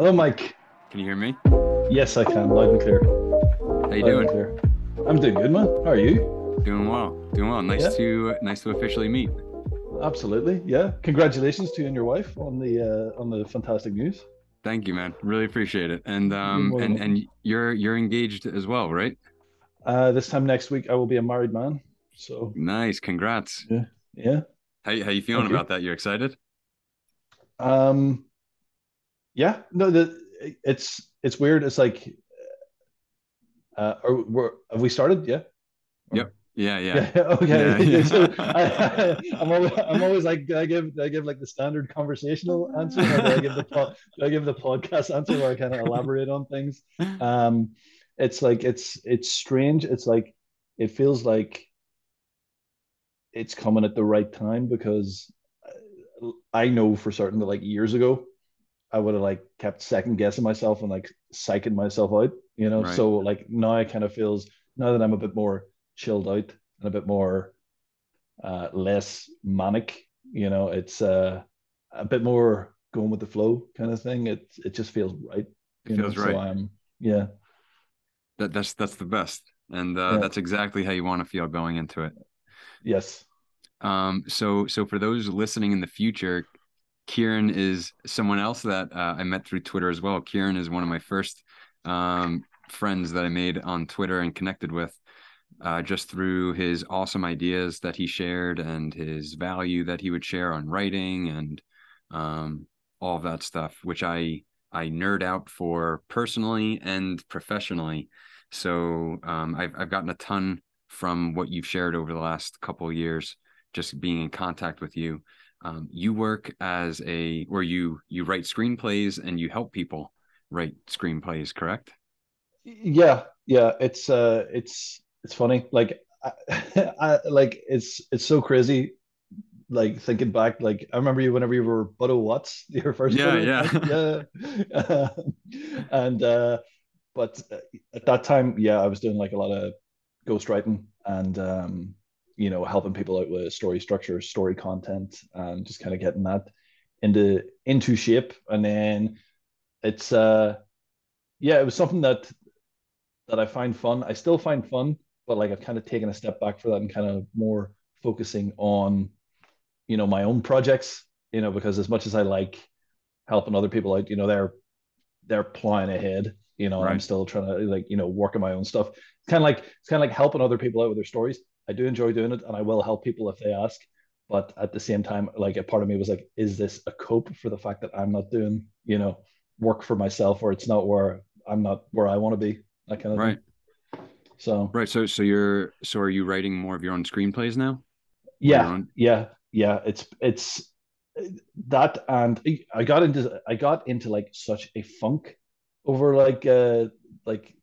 Hello, Mike. Can you hear me? Yes, I can. Loud and clear. How you Loud doing? I'm doing good, man. How are you? Doing well. Doing well. Nice Yeah. to nice to officially meet. Absolutely. Yeah. Congratulations to you and your wife on the uh, on the fantastic news. Thank you, man. Really appreciate it. And um and and you're you're engaged as well, right? Uh, this time next week, I will be a married man. So Nice. Congrats. yeah. Yeah. How how you feeling Thank you. about that? You're excited? Um, yeah. No, the it's it's weird. It's like, uh, are, we're, have we started? Yeah. Yep. Yeah, yeah. Yeah. Okay. Yeah, yeah. so I, I'm always, I'm always like, do I give, do I give like the standard conversational answer, or do I give the, po- do I give the podcast answer where I kind of elaborate on things? Um, it's like it's it's strange. It's like it feels like it's coming at the right time because I know for certain that like years ago, I would have like kept second guessing myself and like psyching myself out, you know. Right. So like now it kind of feels now that I'm a bit more chilled out and a bit more uh less manic, you know, it's uh a bit more going with the flow kind of thing. It it just feels right. It you know, feels so right. I'm yeah, That that's that's the best. And uh Yeah. that's exactly how you want to feel going into it. yes. Um, so so for those listening in the future, Kieran is someone else that uh, I met through Twitter as well. Kieran is one of my first um, friends that I made on Twitter and connected with uh, just through his awesome ideas that he shared and his value that he would share on writing and um, all of that stuff, which I I nerd out for personally and professionally. So um, I've I've gotten a ton from what you've shared over the last couple years just being in contact with you. Um, you work as a, or you you write screenplays and you help people write screenplays, correct? Yeah, yeah, it's uh it's it's funny. Like I, I like it's it's so crazy like thinking back like I remember you whenever you were Butto Watts, your first Yeah, yeah. yeah. and uh but uh, at that time, yeah, I was doing like a lot of ghostwriting and um you know helping people out with story structure, story content and just kind of getting that into into shape and then it's uh yeah, it was something that that I find fun. I still find fun, but like I've kind of taken a step back for that and kind of more focusing on, you know, my own projects, you know, because as much as I like helping other people out, you know, they're they're plowing ahead, you know, and I'm still trying to like, you know, work on my own stuff. It's kind of like it's kind of like helping other people out with their stories. I do enjoy doing it and I will help people if they ask. But at the same time, like a part of me was like, is this a cope for the fact that I'm not doing, you know, work for myself or it's not where I'm not where I want to be, that kind of Right, thing. So right. So so you're so are you writing more of your own screenplays now? Yeah, own- yeah, yeah. It's it's that, and I got into I got into like such a funk over like uh like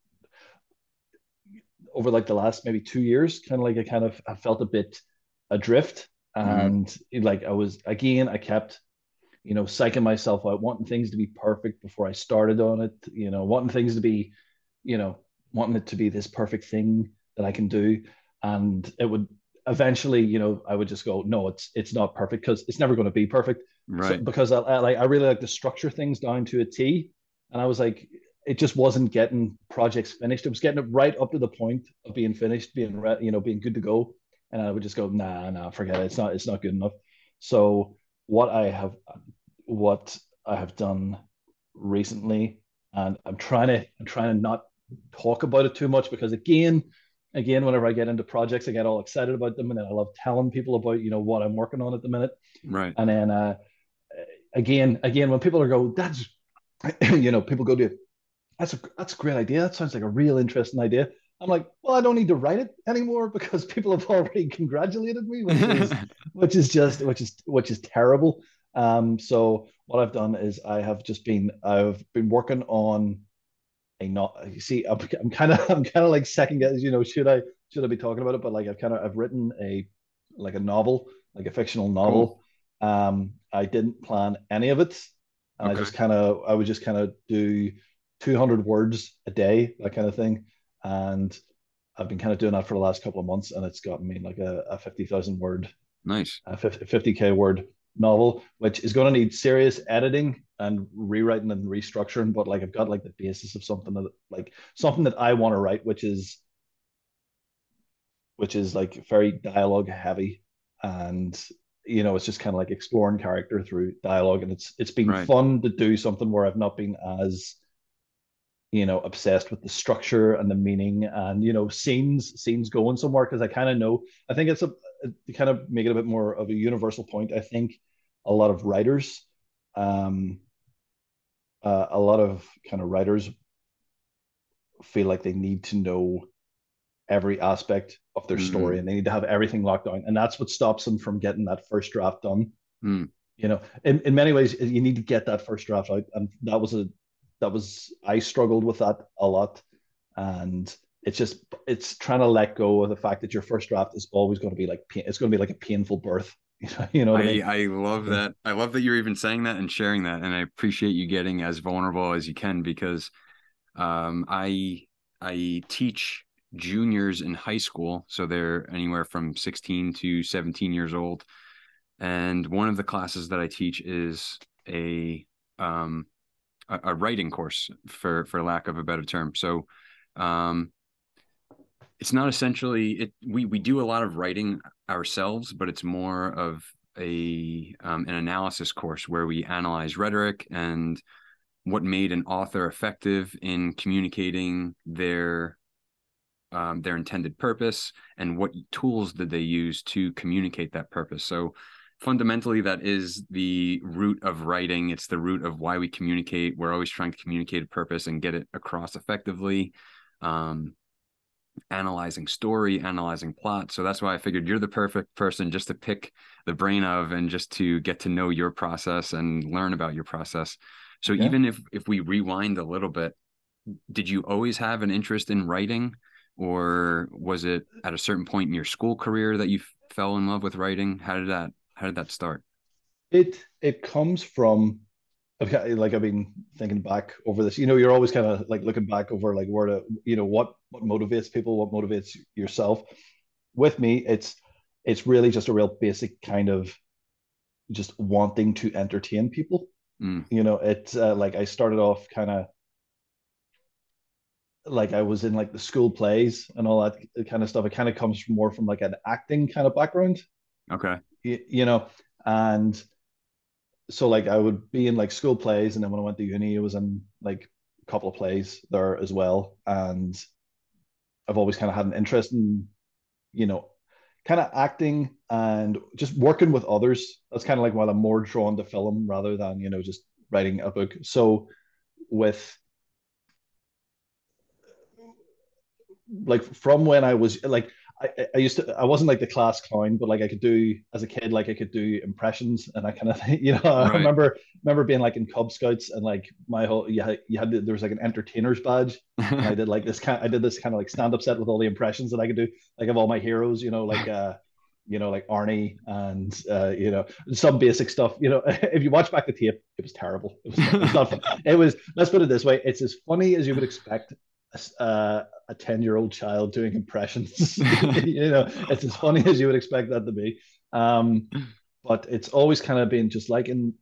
over like the last maybe two years. Kind of like I kind of I felt a bit adrift, mm-hmm. and like I was again I kept you know psyching myself out, wanting things to be perfect before I started on it. You know, wanting things to be you know wanting it to be this perfect thing that I can do, and it would eventually, you know, I would just go, no, it's it's not perfect because it's never going to be perfect. So, Right. because I, I like I really like to structure things down to a T, and I was like, it just wasn't getting projects finished. It was getting it right up to the point of being finished, being re- you know, being good to go, and I would just go, nah, nah, forget it. It's not it's not good enough. So what I have what I have done recently, and I'm trying to I'm trying to not talk about it too much because again, again, whenever I get into projects, I get all excited about them, and then I love telling people about you know what I'm working on at the minute, Right. and then uh, again, again, when people are go, that's you know, people go to that's a that's a great idea. That sounds like a real interesting idea. I'm like, well, I don't need to write it anymore because people have already congratulated me, which is which is just which is which is terrible. Um, so what I've done is I have just been I've been working on a not you see I'm, I'm kind of I'm kind of like second guess you know should I should I be talking about it but like I've kind of I've written a like a novel like a fictional novel um I didn't plan any of it and I just kind of I would just kind of do 200 words a day that kind of thing and I've been kind of doing that for the last couple of months and it's gotten me like a, a 50,000 word Nice. a 50, 50k word novel which is going to need serious editing and rewriting and restructuring, but like I've got like the basis of something that like something that I want to write, which is which is like very dialogue heavy and you know it's just kind of like exploring character through dialogue and it's it's been right. fun to do something where I've not been as you know obsessed with the structure and the meaning and you know scenes scenes going somewhere because I kind of know I think it's a to kind of make it a bit more of a universal point I think a lot of writers um uh, a lot of kind of writers feel like they need to know every aspect of their mm. story and they need to have everything locked down and that's what stops them from getting that first draft done mm. you know in, in many ways you need to get that first draft out and that was a that was i struggled with that a lot and it's just it's trying to let go of the fact that your first draft is always going to be like it's going to be like a painful birth you know I, I, mean? I love that i love that you're even saying that and sharing that and i appreciate you getting as vulnerable as you can because um i i teach juniors in high school. So they're anywhere from 16 to 17 years old. And one of the classes that I teach is a um, a, writing course, for for lack of a better term. So um, it's not essentially it. We we do a lot of writing ourselves, but it's more of a um, an analysis course where we analyze rhetoric and what made an author effective in communicating their um, their intended purpose and what tools did they use to communicate that purpose so fundamentally that is the root of writing. It's the root of why we communicate. We're always trying to communicate a purpose and get it across effectively um, analyzing story analyzing plot. So that's why i figured you're the perfect person just to pick the brain of and just to get to know your process and learn about your process. So yeah. even if if we rewind a little bit did you always have an interest in writing? Or was it at a certain point in your school career that you fell in love with writing? How did that how did that start it it comes from okay, like I've been thinking back over this. You know, you're always kind of like looking back over like where to, you know, what what motivates people, what motivates yourself. With me, it's it's really just a real basic kind of just wanting to entertain people. Mm. You know, it's uh, like I started off kind of like I was in like the school plays and all that kind of stuff. It kind of comes more from like an acting kind of background. Okay. You, you know, and so like I would be in like school plays, and then when I went to uni, it was in like a couple of plays there as well. And I've always kind of had an interest in, you know, kind of acting and just working with others. That's kind of like why I'm more drawn to film rather than you know just writing a book. So with like from when I was like I, I used to I wasn't like the class clown, but like I could do as a kid, like I could do impressions and I kind of you know right. I remember remember being like in Cub Scouts and like my whole you had, you had there was like an entertainer's badge. I did like this kind I did this kind of like stand up set with all the impressions that I could do like of all my heroes, you know, like uh you know, like Arnie and uh, you know some basic stuff. You know, if you watch back the tape, it was terrible. It was, it was not fun. It was. Let's put it this way: it's as funny as you would expect uh, a 10 year old child doing impressions. you know, it's as funny as you would expect that to be. Um, but it's always kind of been just like in,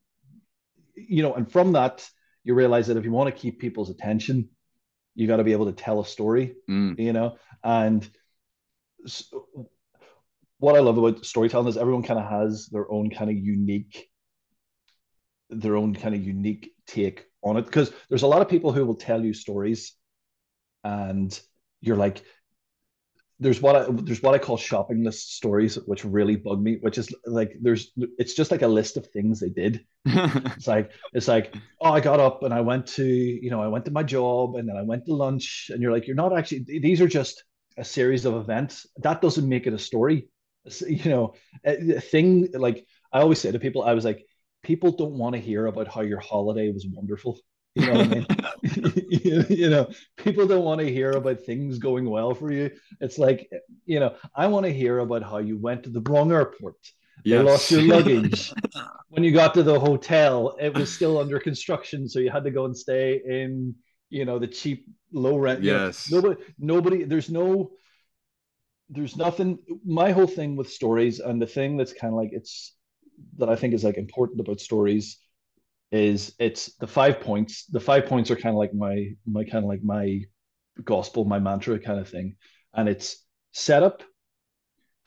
you know, and from that, you realize that if you want to keep people's attention, you got to be able to tell a story, mm. you know, and so what I love about storytelling is everyone kind of has their own kind of unique, their own kind of unique take on it. Because there's a lot of people who will tell you stories and you're like there's what I there's what I call shopping list stories, which really bug me. Which is like there's it's just like a list of things they did. it's like it's like oh I got up and I went to you know I went to my job and then I went to lunch and you're like you're not actually these are just a series of events. That doesn't make it a story. You know, a thing like I always say to people, I was like people don't want to hear about how your holiday was wonderful. You know what I mean? you, know, people don't want to hear about things going well for you. It's like, you know, I want to hear about how you went to the wrong airport. Yes. You lost your luggage. when you got to the hotel, it was still under construction, so you had to go and stay in, you know, the cheap low rent. Yes. You know, nobody, nobody. There's no. There's nothing. My whole thing with stories, and the thing that's kind of like it's that I think is like important about stories is it's the five points. The five points are kind of like my my kind of like my gospel, my mantra kind of thing. And it's setup,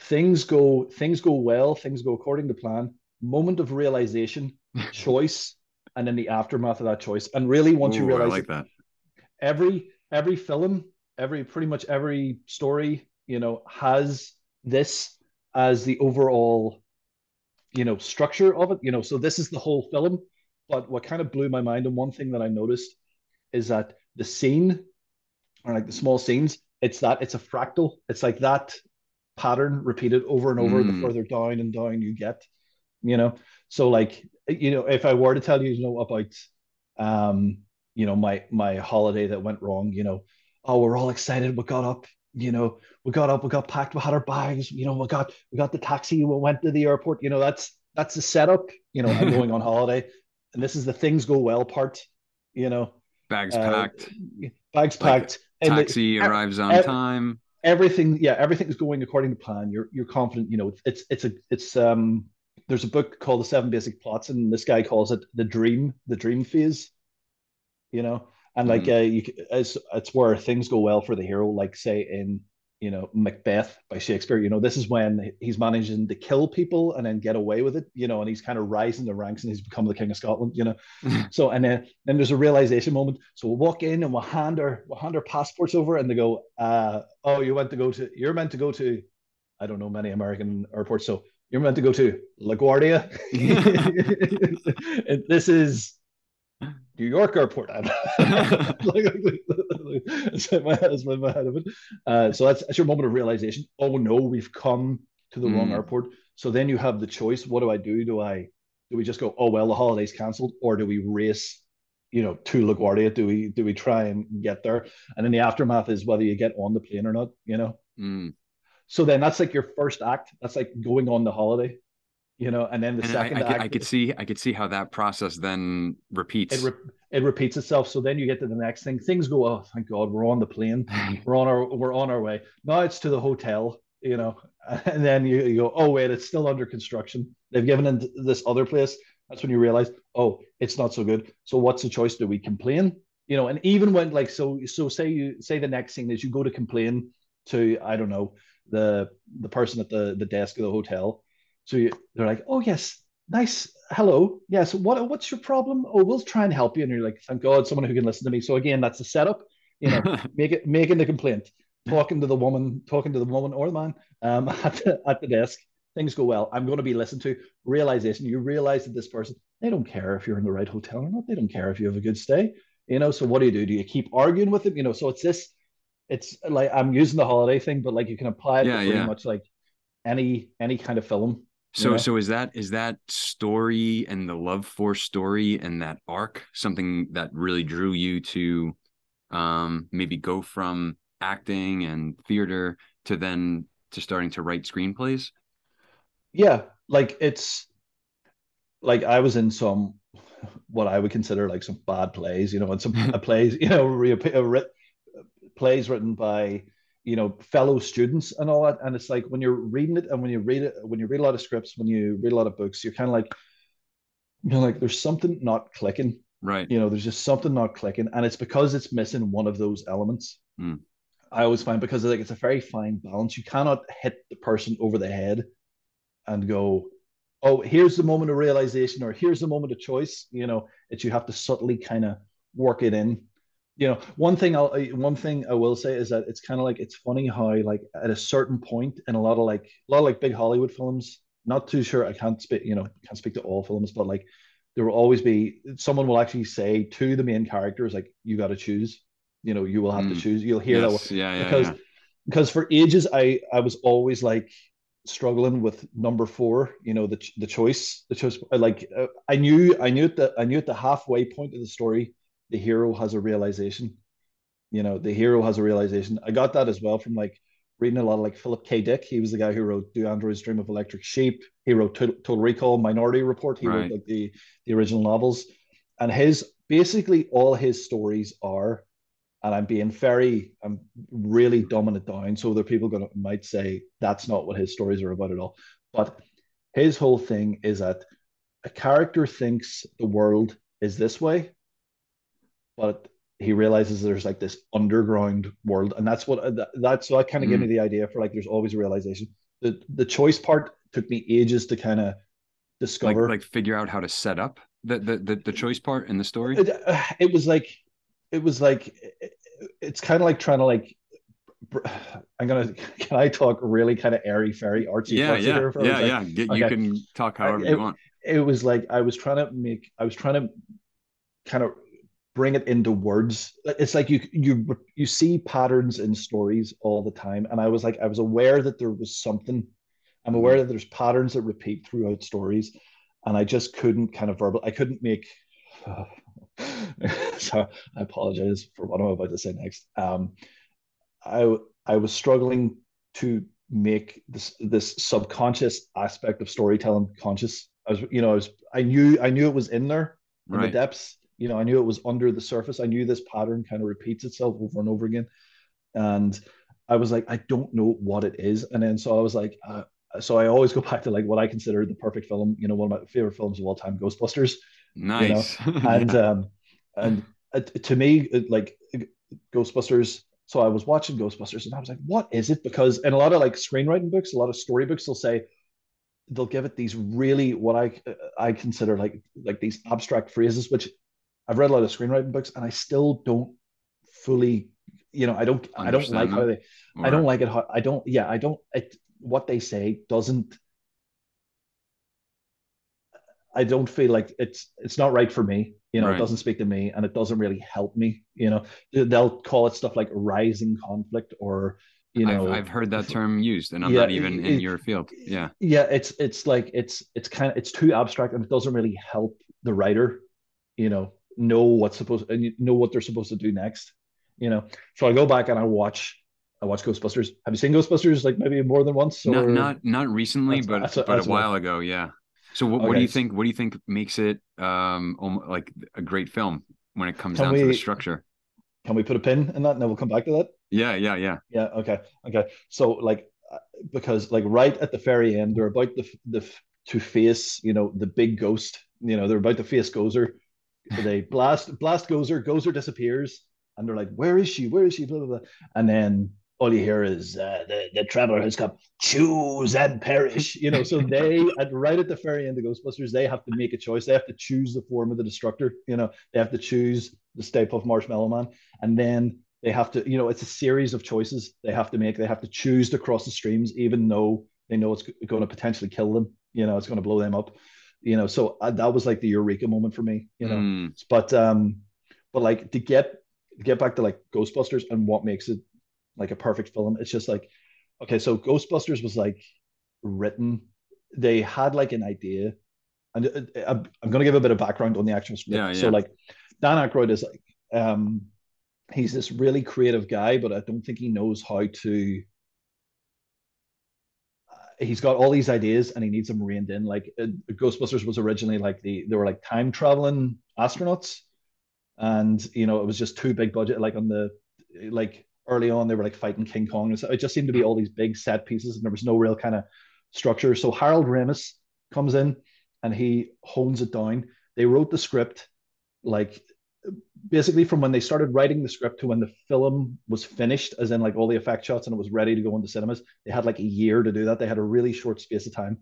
things go things go well, things go according to plan, moment of realization, choice, and then the aftermath of that choice. And really, once Ooh, you realize I like that, every every film, every pretty much every story, you know, has this as the overall, you know, structure of it. You know, so this is the whole film. But what kind of blew my mind, and one thing that I noticed is that the scene, or like the small scenes, it's that it's a fractal. It's like that pattern repeated over and over. Mm. The further down and down you get, you know. So like, you know, if I were to tell you, you know, about, um, you know, my my holiday that went wrong, you know, oh, we're all excited. We got up, you know, we got up, we got packed, we had our bags, you know, we got we got the taxi, we went to the airport. You know, that's that's the setup. You know, I'm going on holiday and this is the things go well part. You know, bags uh, packed, bags packed. Like taxi the, arrives on time. Everything, yeah, everything's going according to plan. You're you're confident. You know, it's it's a it's um. There's a book called The Seven Basic Plots, and this guy calls it the dream, the dream phase. You know, and like mm. uh, you, it's it's where things go well for the hero. Like say in you know Macbeth by Shakespeare. You know, this is when he's managing to kill people and then get away with it. You know, and he's kind of rising the ranks and he's become the king of Scotland. You know, so and then then there's a realization moment. So we'll walk in and we'll hand our we'll hand our passports over and they go, uh, "Oh, you went to go to you're meant to go to, I don't know many American airports, so." You're meant to go to LaGuardia. this is New York airport. that's my head, that's my head of it. Uh, so that's, that's your moment of realization. Oh no, we've come to the mm. wrong airport. So then you have the choice. What do I do? Do I do we just go, oh well, the holiday's cancelled, or do we race, you know, to LaGuardia? Do we do we try and get there? And then the aftermath is whether you get on the plane or not. You know. Mm. So then that's like your first act. That's like going on the holiday you know, and then the and second I, I, act, I, could see I could see how that process then repeats. It, re- it repeats itself. So then you get to the next thing. Things go, oh, thank God, we're on the plane. we're on our we're on our way. Now it's to the hotel, you know, and then you, you go, oh wait, it's still under construction. They've given in this other place. That's when you realize, oh, it's not so good. So what's the choice? Do we complain? You know, and even when like so so say you say the next thing is you go to complain to I don't know the the person at the the desk of the hotel so you, they're like, oh yes, nice, hello, yes. What what's your problem? Oh, we'll try and help you. And you're like, thank God, someone who can listen to me. So again, that's the setup. You know, make it making the complaint, talking to the woman, talking to the woman or the man um, at the, at the desk. Things go well. I'm going to be listened to. Realization. You realize that this person, they don't care if you're in the right hotel or not. They don't care if you have a good stay. You know. So what do you do? Do you keep arguing with them? You know. So it's this. It's like I'm using the holiday thing, but like you can apply it yeah, to pretty yeah. much like any any kind of film so so is that is that story and the love for story and that arc something that really drew you to um maybe go from acting and theater to then to starting to write screenplays? Yeah, like it's like I was in some what I would consider like some bad plays, you know, and some plays, you know, plays written by you know fellow students and all that. And it's like when you're reading it and when you read it when you read a lot of scripts when you read a lot of books you're kind of like you're like there's something not clicking. Right. You know there's just something not clicking. And it's because it's missing one of those elements. Mm. i always find because like it's a very fine balance you cannot hit the person over the head and go oh here's the moment of realization or here's the moment of choice you know it's you have to subtly kind of work it in you know one thing i'll one thing i will say is that it's kind of like it's funny how like at a certain point in a lot of like a lot of like big hollywood films not too sure i can't speak you know can't speak to all films but like there will always be someone will actually say to the main characters like you got to choose you know you will have mm. to choose you'll hear yes. that yeah, yeah because yeah. because for ages i i was always like struggling with number four you know the the choice the choice like uh, i knew i knew at the i knew at the halfway point of the story the hero has a realization. You know, the hero has a realization. I got that as well from like reading a lot of like Philip K. Dick. He was the guy who wrote Do Androids Dream of Electric Sheep. He wrote Total Recall, Minority Report. He right. wrote like the, the original novels. And his basically all his stories are, and I'm being very, I'm really dumbing it down. So there are people gonna might say that's not what his stories are about at all. But his whole thing is that a character thinks the world is this way, but he realizes there's like this underground world, and that's what that, that's so that kind of mm. gave me the idea for like there's always a realization. The the choice part took me ages to kind of discover, like, like figure out how to set up the the the, the choice part in the story. It, uh, it was like it was like it, it's kind of like trying to like I'm gonna. Can I talk really kind of airy fairy artsy? Yeah, yeah, yeah, like, yeah. You okay. can talk however it, you want. It was like I was trying to make. I was trying to kind of bring it into words. It's like you you you see patterns in stories all the time, and I was like I was aware that there was something. I'm aware mm-hmm. that there's patterns that repeat throughout stories, and I just couldn't kind of verbal. I couldn't make. Uh, so I apologize for what I'm about to say next. Um, I I was struggling to make this this subconscious aspect of storytelling conscious. I was, you know, I was I knew I knew it was in there in right. the depths. You know, I knew it was under the surface. I knew this pattern kind of repeats itself over and over again, and I was like, I don't know what it is. And then so I was like, uh, so I always go back to like what I consider the perfect film. You know, one of my favorite films of all time, Ghostbusters. Nice. You know? and um, and uh, to me, like Ghostbusters so I was watching Ghostbusters and I was like, what is it? Because in a lot of like screenwriting books, a lot of storybooks, they'll say, they'll give it these really what I I consider like like these abstract phrases, which I've read a lot of screenwriting books and I still don't fully, you know, I don't Understand I don't like how they or... I don't like it how I don't yeah, I don't it what they say doesn't I don't feel like it's it's not right for me you know right. it doesn't speak to me and it doesn't really help me you know. They'll call it stuff like rising conflict or you know I've, I've heard that term used and i'm yeah, not even it, in your field. Yeah. yeah it's it's like it's it's kind of it's too abstract and it doesn't really help the writer you know know what's supposed and you know what they're supposed to do next you know so i go back and i watch I watch Ghostbusters. Have you seen Ghostbusters like maybe more than once? Or... Not not not recently, that's, but that's, but that's a while ago. Yeah. So what, okay. what, do you think? What do you think makes it um like a great film when it comes can down we, to the structure? Can we put a pin in that, and then we'll come back to that? Yeah, yeah, yeah. Yeah. Okay. Okay. So like, uh, because like right at the very end, they're about the the to face you know the big ghost. You know they're about to face Gozer. They blast blast Gozer. Gozer disappears, and they're like, "Where is she? Where is she?" Blah blah blah. And then all you hear is uh, the the traveler has come. Choose and perish. You know, so they at right at the very end of Ghostbusters, they have to make a choice. They have to choose the form of the destructor. You know, they have to choose the Stay Puft Marshmallow Man, and then they have to. You know, it's a series of choices they have to make. They have to choose to cross the streams, even though they know it's going to potentially kill them. You know, it's going to blow them up. You know, so uh, that was like the eureka moment for me. You know, mm. but um, but like to get get back to like Ghostbusters and what makes it like a perfect film. It's just like, okay, so Ghostbusters was like written. They had like an idea, and uh, uh, I'm going to give a bit of background on the actual script. Yeah, yeah. So like, Dan Aykroyd is like, um, he's this really creative guy, but I don't think he knows how to. He's got all these ideas and he needs them reined in. Like uh, Ghostbusters was originally like the they were like time traveling astronauts, and you know it was just too big budget. Like on the like early on they were like fighting King Kong. and so It just seemed to be all these big set pieces, and there was no real kind of structure. So Harold Ramis comes in and he hones it down. They wrote the script like basically from when they started writing the script to when the film was finished, as in like all the effect shots and it was ready to go into cinemas. They had like a year to do that. They had a really short space of time.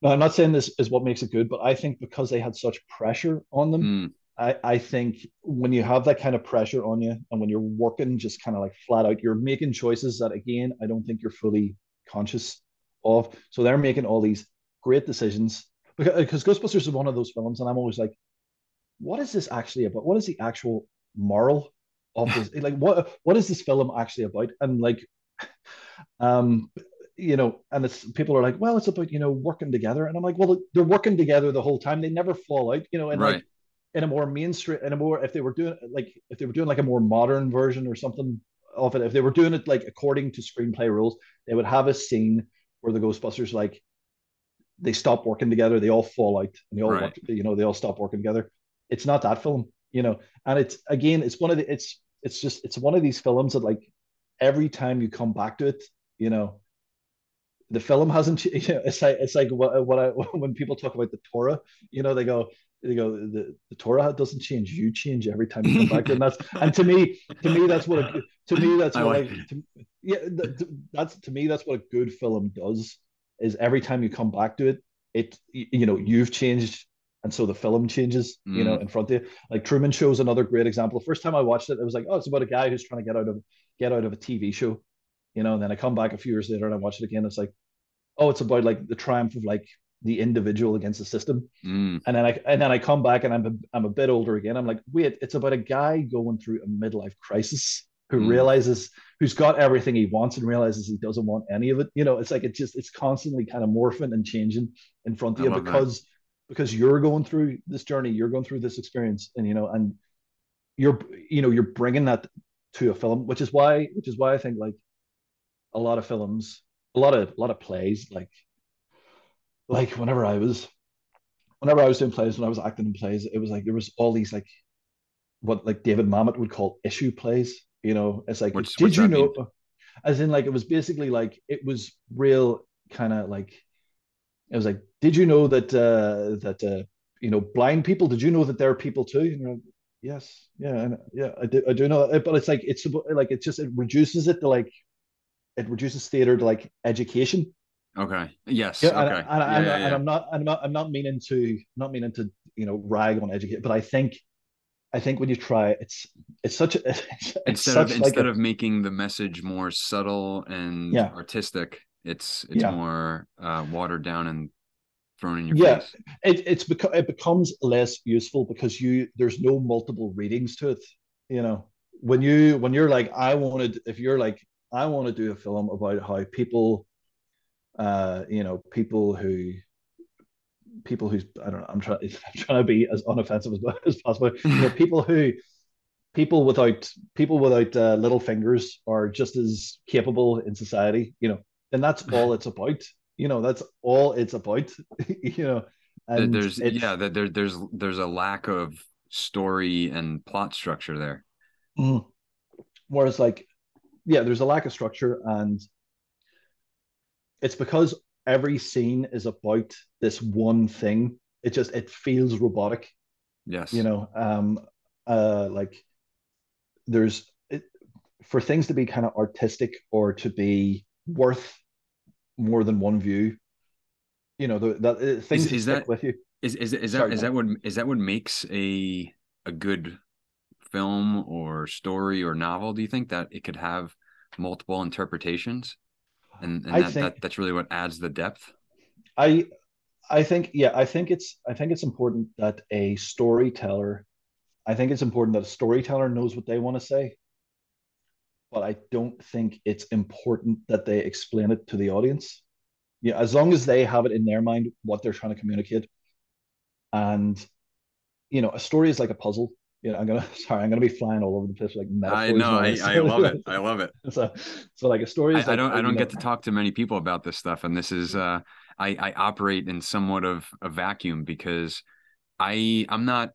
Now, I'm not saying this is what makes it good, but I think because they had such pressure on them, mm. I, I think when you have that kind of pressure on you and when you're working just kind of like flat out, you're making choices that again, I don't think you're fully conscious of. So they're making all these great decisions because, because Ghostbusters is one of those films, and I'm always like, what is this actually about? What is the actual moral of this? like what what is this film actually about? And like um you know, and it's people are like, well, it's about you know working together, and I'm like, well, they're working together the whole time. They never fall out, you know, and right. like in a more mainstream in a more if they were doing like if they were doing like a more modern version or something of it if they were doing it like according to screenplay rules they would have a scene where the ghostbusters like they stop working together they all fall out and they all right. work, you know they all stop working together it's not that film you know and it's again it's one of the it's it's just it's one of these films that like every time you come back to it you know the film hasn't you know, it's like it's like what, what I when people talk about the Torah you know they go they go the, the Torah doesn't change, you change every time you come back. and that's and to me, to me, that's what a to me that's what I, like I to, yeah, that's to me that's what a good film does is every time you come back to it, it you know you've changed and so the film changes, mm. you know, mm. in front of you. Like Truman Show is another great example. The first time I watched it, it was like, oh, it's about a guy who's trying to get out of get out of a TV show, you know. And then I come back a few years later and I watch it again. It's like, oh, it's about like the triumph of like the individual against the system. Mm. And then I and then I come back and I'm a, I'm a bit older again. I'm like, wait, it's about a guy going through a midlife crisis who mm. realizes who's got everything he wants and realizes he doesn't want any of it. You know, it's like it just it's constantly kind of morphing and changing in front of you because that because you're going through this journey, you're going through this experience, and you know, and you're you know you're bringing that to a film, which is why which is why I think like a lot of films, a lot of a lot of plays, like like whenever I was whenever I was doing plays, when I was acting in plays, it was like there was all these like what like David Mamet would call issue plays. You know, it's like what's, did you know? Mean? As in, like it was basically like it was real kind of like it was like, did you know that uh, that uh, you know blind people? Did you know that there are people too? And like, yes, yeah, yeah, I do, I do know. That. But it's like it's like it just it reduces it to like it reduces theater to like education. Okay. Yes. Yeah, okay. And, and, yeah, and, yeah, and, I'm not I'm not I'm not meaning to not meaning to you know rag on educate, but I think I think when you try, it's it's such a it's, instead of instead a, of making the message more subtle and yeah. artistic, it's it's yeah. more uh, watered down and thrown in your yeah, face. it it's beco- it becomes less useful because you there's no multiple readings to it. You know, when you when you're like, I wanted if you're like, I want to do a film about how people, uh, you know, people who people who's I don't know, I'm trying I'm trying to be as unoffensive as, as possible. You know, people who people without people without uh, little fingers are just as capable in society. You know, and that's all it's about. You know that's all it's about you know and there's yeah there, there's there's a lack of story and plot structure there. Mm. whereas like yeah there's a lack of structure and it's because every scene is about this one thing it just it feels robotic. Yes. You know um uh like there's it, for things to be kind of artistic or to be worth more than one view. You know, the, that uh, things is, is that with you. Is is is that Sorry, is that what is that what makes a a good film or story or novel? Do you think that it could have multiple interpretations, and, and that, think, that that's really what adds the depth? I I think yeah, I think it's I think it's important that a storyteller I think it's important that a storyteller knows what they want to say. But I don't think it's important that they explain it to the audience yeah, as long as they have it in their mind what they're trying to communicate, and you know, a story is like a puzzle. You know, I'm gonna sorry, I'm gonna be flying all over the place like I know, I, I love it, I love it. so, so like a story. Is I, like, I don't, I don't get know, to talk to many people about this stuff, and this is, uh, I, I operate in somewhat of a vacuum because I, I'm not,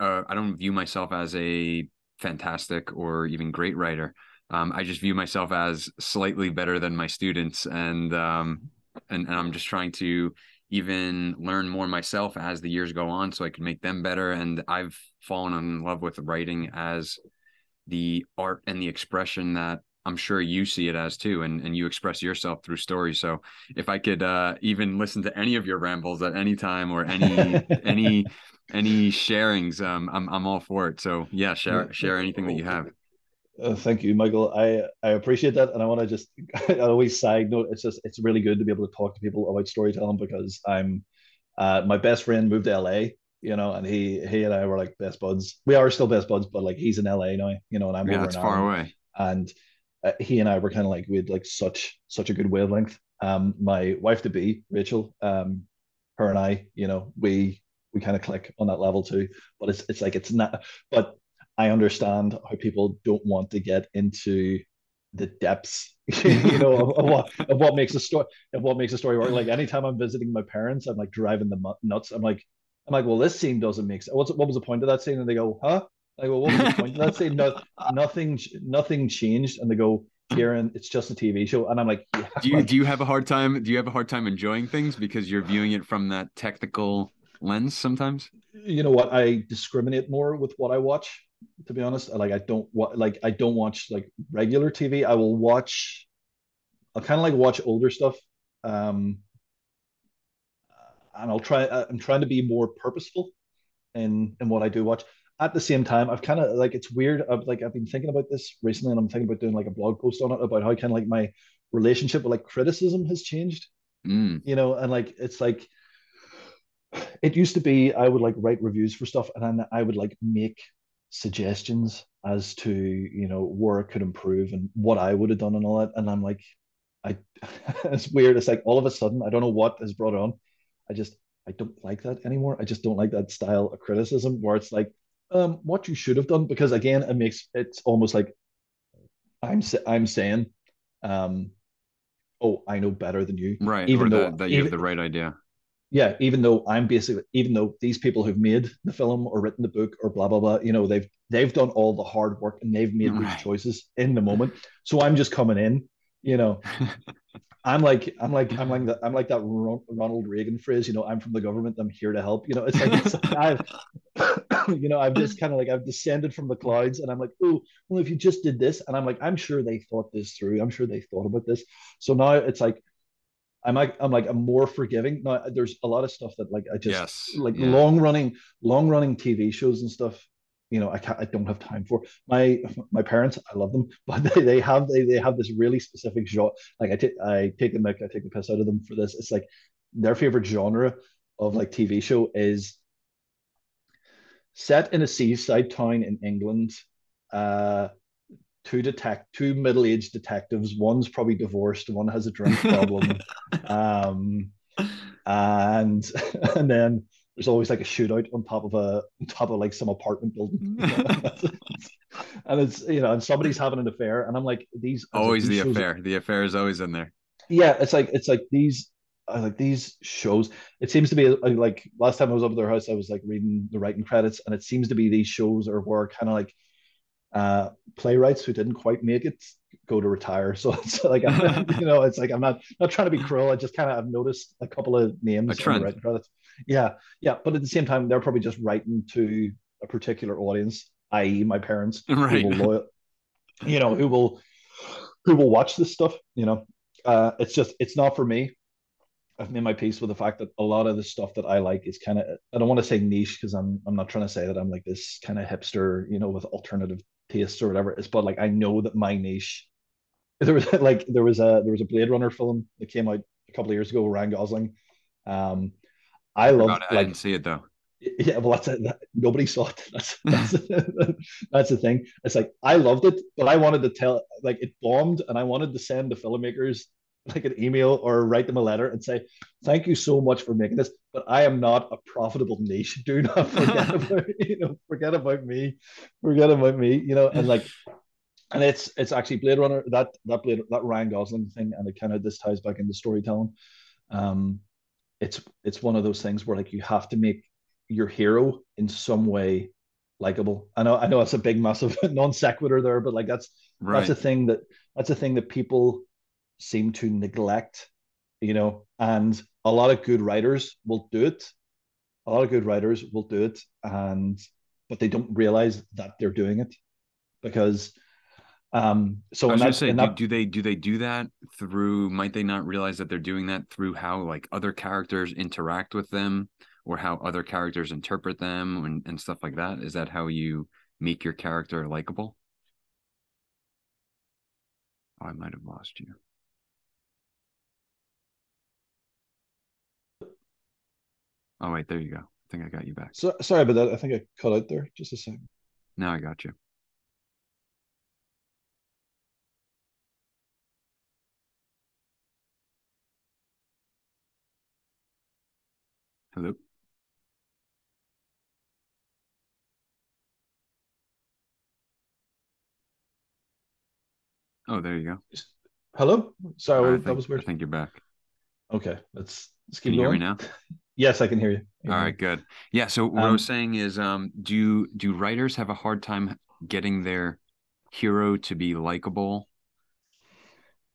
uh, I don't view myself as a fantastic or even great writer. Um, I just view myself as slightly better than my students, and um, and, and I'm just trying to even learn more myself as the years go on so I can make them better. And I've fallen in love with writing as the art and the expression that I'm sure you see it as too, and, and you express yourself through stories. So if I could uh, even listen to any of your rambles at any time or any any any sharings, um, I'm I'm all for it. So yeah, share share anything that you have. Uh, thank you, Michael. I I appreciate that, and I want to just I always side note. It's just it's really good to be able to talk to people about storytelling because I'm uh, my best friend moved to LA, you know, and he he and I were like best buds. We are still best buds, but like he's in LA now, you know, and I'm yeah, over it's far away. And uh, he and I were kind of like we had like such such a good wavelength. Um, my wife to be Rachel, um, her and I, you know, we we kind of click on that level too. But it's it's like it's not, but I understand how people don't want to get into the depths, you know, of, of, what of what makes a story of what makes a story work. Like anytime I'm visiting my parents, I'm like driving them nuts. I'm like, I'm like, well, this scene doesn't make sense. What's what was the point of that scene? And they go, huh? I go, what was the point of that scene? No, nothing, nothing changed. And they go, Kieran, it's just a TV show. And I'm like, yeah. Do you do you have a hard time? Do you have a hard time enjoying things because you're viewing it from that technical lens sometimes? You know what? I discriminate more with what I watch. To be honest, like I don't wa- like I don't watch like regular TV. I will watch. I'll kind of like watch older stuff. Um, and I'll try. I'm trying to be more purposeful in in what I do watch. At the same time, I've kind of like it's weird. I've like I've been thinking about this recently, and I'm thinking about doing like a blog post on it about how kind of like my relationship with like criticism has changed. Mm, You know, and like it's like it used to be I would like write reviews for stuff, and then I would like make suggestions as to you know where it could improve and what I would have done and all that. And I'm like, I it's weird. It's like all of a sudden I don't know what has brought on. I just I don't like that anymore. I just don't like that style of criticism where it's like um what you should have done because again it makes it's almost like I'm I'm saying um oh I know better than you right. Or even that though that you have the right idea. Yeah even though I'm basically even though these people who've made the film or written the book or blah blah blah you know they've they've done all the hard work and they've made these Right. choices in the moment so I'm just coming in you know I'm like I'm like I'm like that I'm like that Ronald Reagan phrase, you know, I'm from the government, I'm here to help. You know, it's like it's like I've you know, I've just kind of like I've descended from the clouds and I'm like, oh, well, if you just did this, and I'm like, I'm sure they thought this through. I'm sure they thought about this. So now it's like I'm like I'm like I'm more forgiving. Now there's a lot of stuff that like I just Yes. like Yeah. long running, long running TV shows and stuff. You know, I can't, I don't have time for my my parents. I love them, but they, they have they, they have this really specific genre. Like I take I take the mic I take the piss out of them for this. It's like their favorite genre of like TV show is set in a seaside town in England. Uh, two detect two middle-aged detectives. One's probably divorced. One has a drink problem. um, and and then there's always like a shootout on top of a on top of like some apartment building. and it's you know, and somebody's having an affair, and I'm like, these always these the shows- affair. The affair is always in there. Yeah, it's like it's like these I like these shows. It seems to be uh, like last time I was over their house, I was like reading the writing credits, and it seems to be these shows are where kind of like uh playwrights who didn't quite make it go to retire. So it's like I'm, you know, it's like I'm not not trying to be cruel. I just kind of have noticed a couple of names A on the credits. Yeah, yeah, but at the same time, they're probably just writing to a particular audience, i.e., my parents, Right. who will loyal, you know, who will who will watch this stuff. You know, uh, it's just it's not for me. I've made my peace with the fact that a lot of the stuff that I like is kind of I don't want to say niche because I'm I'm not trying to say that I'm like this kind of hipster, you know, with alternative tastes or whatever. It's but like I know that my niche. There was like there was a there was a Blade Runner film that came out a couple of years ago, with Ryan Gosling. Um, I love God, I didn't see it though. yeah, well, that's it. That, nobody saw it. That's that's, that's the thing. It's like I loved it, but I wanted to tell like it bombed, and I wanted to send the filmmakers like an email or write them a letter and say, "Thank you so much for making this, but I am not a profitable niche. Do not forget about you know, forget about me, forget about me. You know, and like." And it's it's actually Blade Runner that that Blade that Ryan Gosling thing, and it kind of this ties back into storytelling. Um, it's it's one of those things where like you have to make your hero in some way likable. I know I know it's a big massive non sequitur there, but like that's Right. that's a thing that that's a thing that people seem to neglect, you know, and a lot of good writers will do it. A lot of good writers will do it and but they don't realize that they're doing it because um so I was that, say, do, that do they do they do that through? Might they not realize that they're doing that through how like other characters interact with them, or how other characters interpret them, and, and stuff like that? Is that how you make your character likable? Oh, I might have lost you. Oh wait, there you go. I think I got you back. so, sorry about that. I think I cut out there just a second. Now I got you. Hello. Oh, there you go. Hello? Sorry, I that think, was I think you're back. Okay, let's let's Can keep you hear me going. now? Yes, I can hear you. All right, good. Yeah. So what I Um, was saying is, um, do do writers have a hard time getting their hero to be likable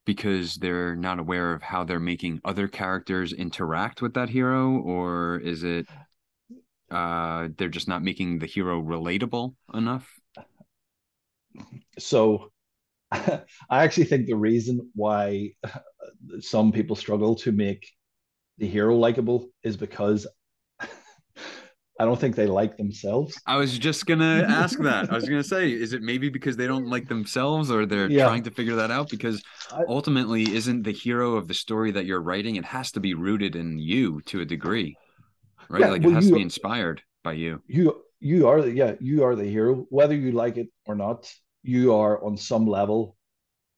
because they're not aware of how they're making other characters interact with that hero, or is it uh, they're just not making the hero relatable enough? So I actually think the reason why some people struggle to make the hero likable is because I don't think they like themselves. I was just gonna ask that. I was gonna say, is it maybe because they don't like themselves, or they're Yeah. trying to figure that out? Because ultimately, isn't the hero of the story that you're writing? It has to be rooted in you to a degree, right? Yeah, like well, it has you- to be inspired by you. You you are the yeah you are the hero whether you like it or not. You are on some level,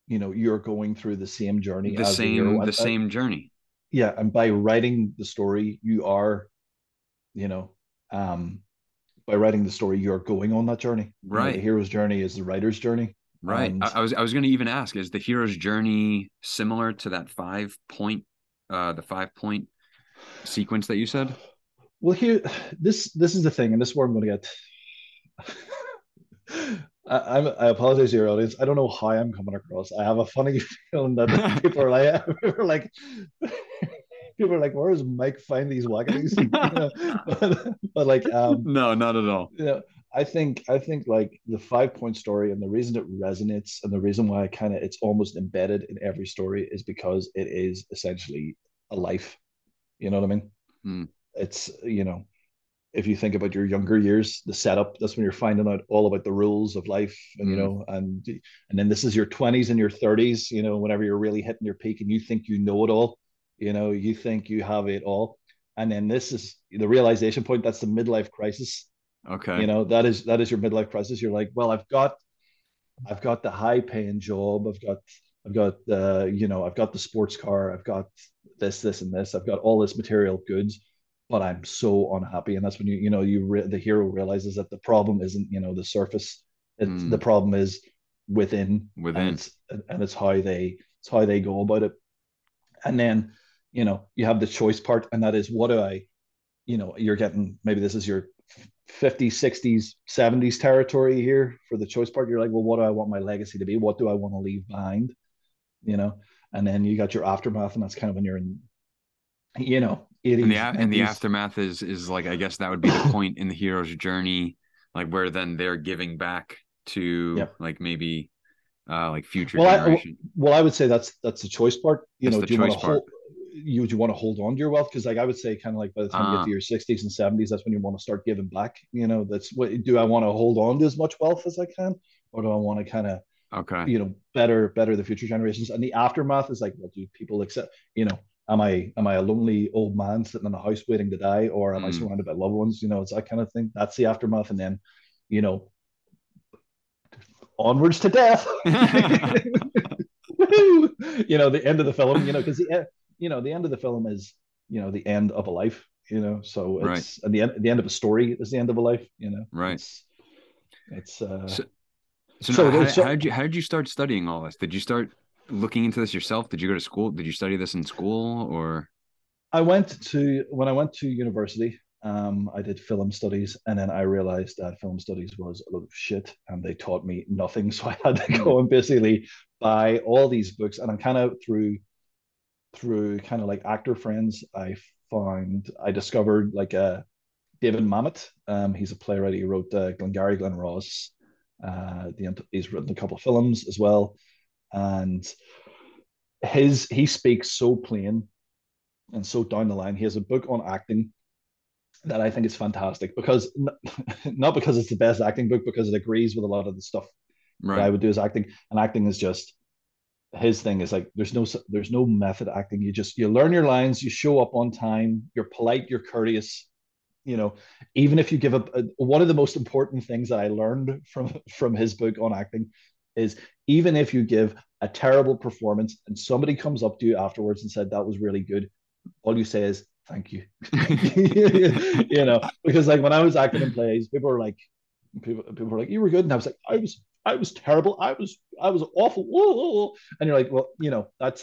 you know, you're going through the same journey The as the hero. same, the uh, same journey. Yeah, and by writing the story, you are, you know, um, by writing the story, you're going on that journey. You know, Right. the hero's journey is the writer's journey. Right. And- I, I was I was going to even ask: Is the hero's journey similar to that five point, uh, the five point sequence that you said? Well, here, this this is the thing, and this is where I'm going to get. I, I'm, I apologize to your audience. I don't know how I'm coming across. I have a funny feeling that people are like, people are like, people are like, where does Mike find these wackadoos? But, but like, um, No, not at all. you know, I think I think like the five point story and the reason it resonates and the reason why kind of it's almost embedded in every story is because it is essentially a life. You know what I mean? Hmm. It's you know, if you think about your younger years, the setup, that's when you're finding out all about the rules of life, and you Hmm. know, and and then this is your twenties and your thirties, you know, whenever you're really hitting your peak and you think you know it all, you know, you think you have it all. And then this is the realization point, that's the midlife crisis. Okay. you know that is that is your midlife crisis. You're like well i've got i've got the high paying job. I've got i've got the you know i've got the sports car. I've got this this and this. I've got all this material goods but i'm so unhappy. And that's when you you know you re- the hero realizes that the problem isn't you know the surface. It's Mm. the problem is within. Within. and it's, and it's how they it's how they go about it. And then you know you have the choice part and that is what do i you know you're getting maybe this is your 50s 60s 70s territory here for the choice part. You're like well what do i want my legacy to be? What do i want to leave behind? You know and then you got your aftermath and that's kind of when you're in you know 80s and the and the aftermath is is like I guess that would be the point in the hero's journey, like where then they're giving back to Yep. like maybe uh like future Well, I- well i would say that's that's the choice part. You That's know the do you want to part. hold you would you want to hold on to your wealth because like i would say kind of like by the time you Ah. get to your 60s and 70s that's when you want to start giving back you know that's what do i want to hold on to as much wealth as i can or do i want to kind of okay. you know better better the future generations and the aftermath is like well, do people accept you know am i am i a lonely old man sitting in a house waiting to die or am i Mm. surrounded by loved ones you know it's that kind of thing that's the aftermath and then you know onwards to death you know the end of the film you know because the you know the end of the film is you know the end of a life you know so Right. it's and the end the end of a story is the end of a life you know Right. it's it's uh So- So, So how, so- how did you how did you start studying all this? Did you start looking into this yourself? Did you go to school? Did you study this in school or I went to when I went to university. Um, I did film studies, and then I realized that film studies was a lot of shit, and they taught me nothing. So I had to go and basically buy all these books, and I'm kind of through through kind of like actor friends. I found I discovered like a David Mamet. Um, he's a playwright. He wrote uh, Glengarry Glen Ross. Uh, the he's written a couple of films as well, and his he speaks so plain and so down the line. He has a book on acting that I think is fantastic because not because it's the best acting book, because it agrees with a lot of the stuff that I would do as acting. And acting is just his thing is like there's no there's no method acting. You just you learn your lines, you show up on time, you're polite, you're courteous. You know, even if you give up, uh, one of the most important things that I learned from from his book on acting is even if you give a terrible performance and somebody comes up to you afterwards and said that was really good, all you say is thank you. you know, because like when I was acting in plays, people were like, people people were like, you were good, and I was like, I was I was terrible. I was I was awful. Whoa. And you're like, well, you know, that's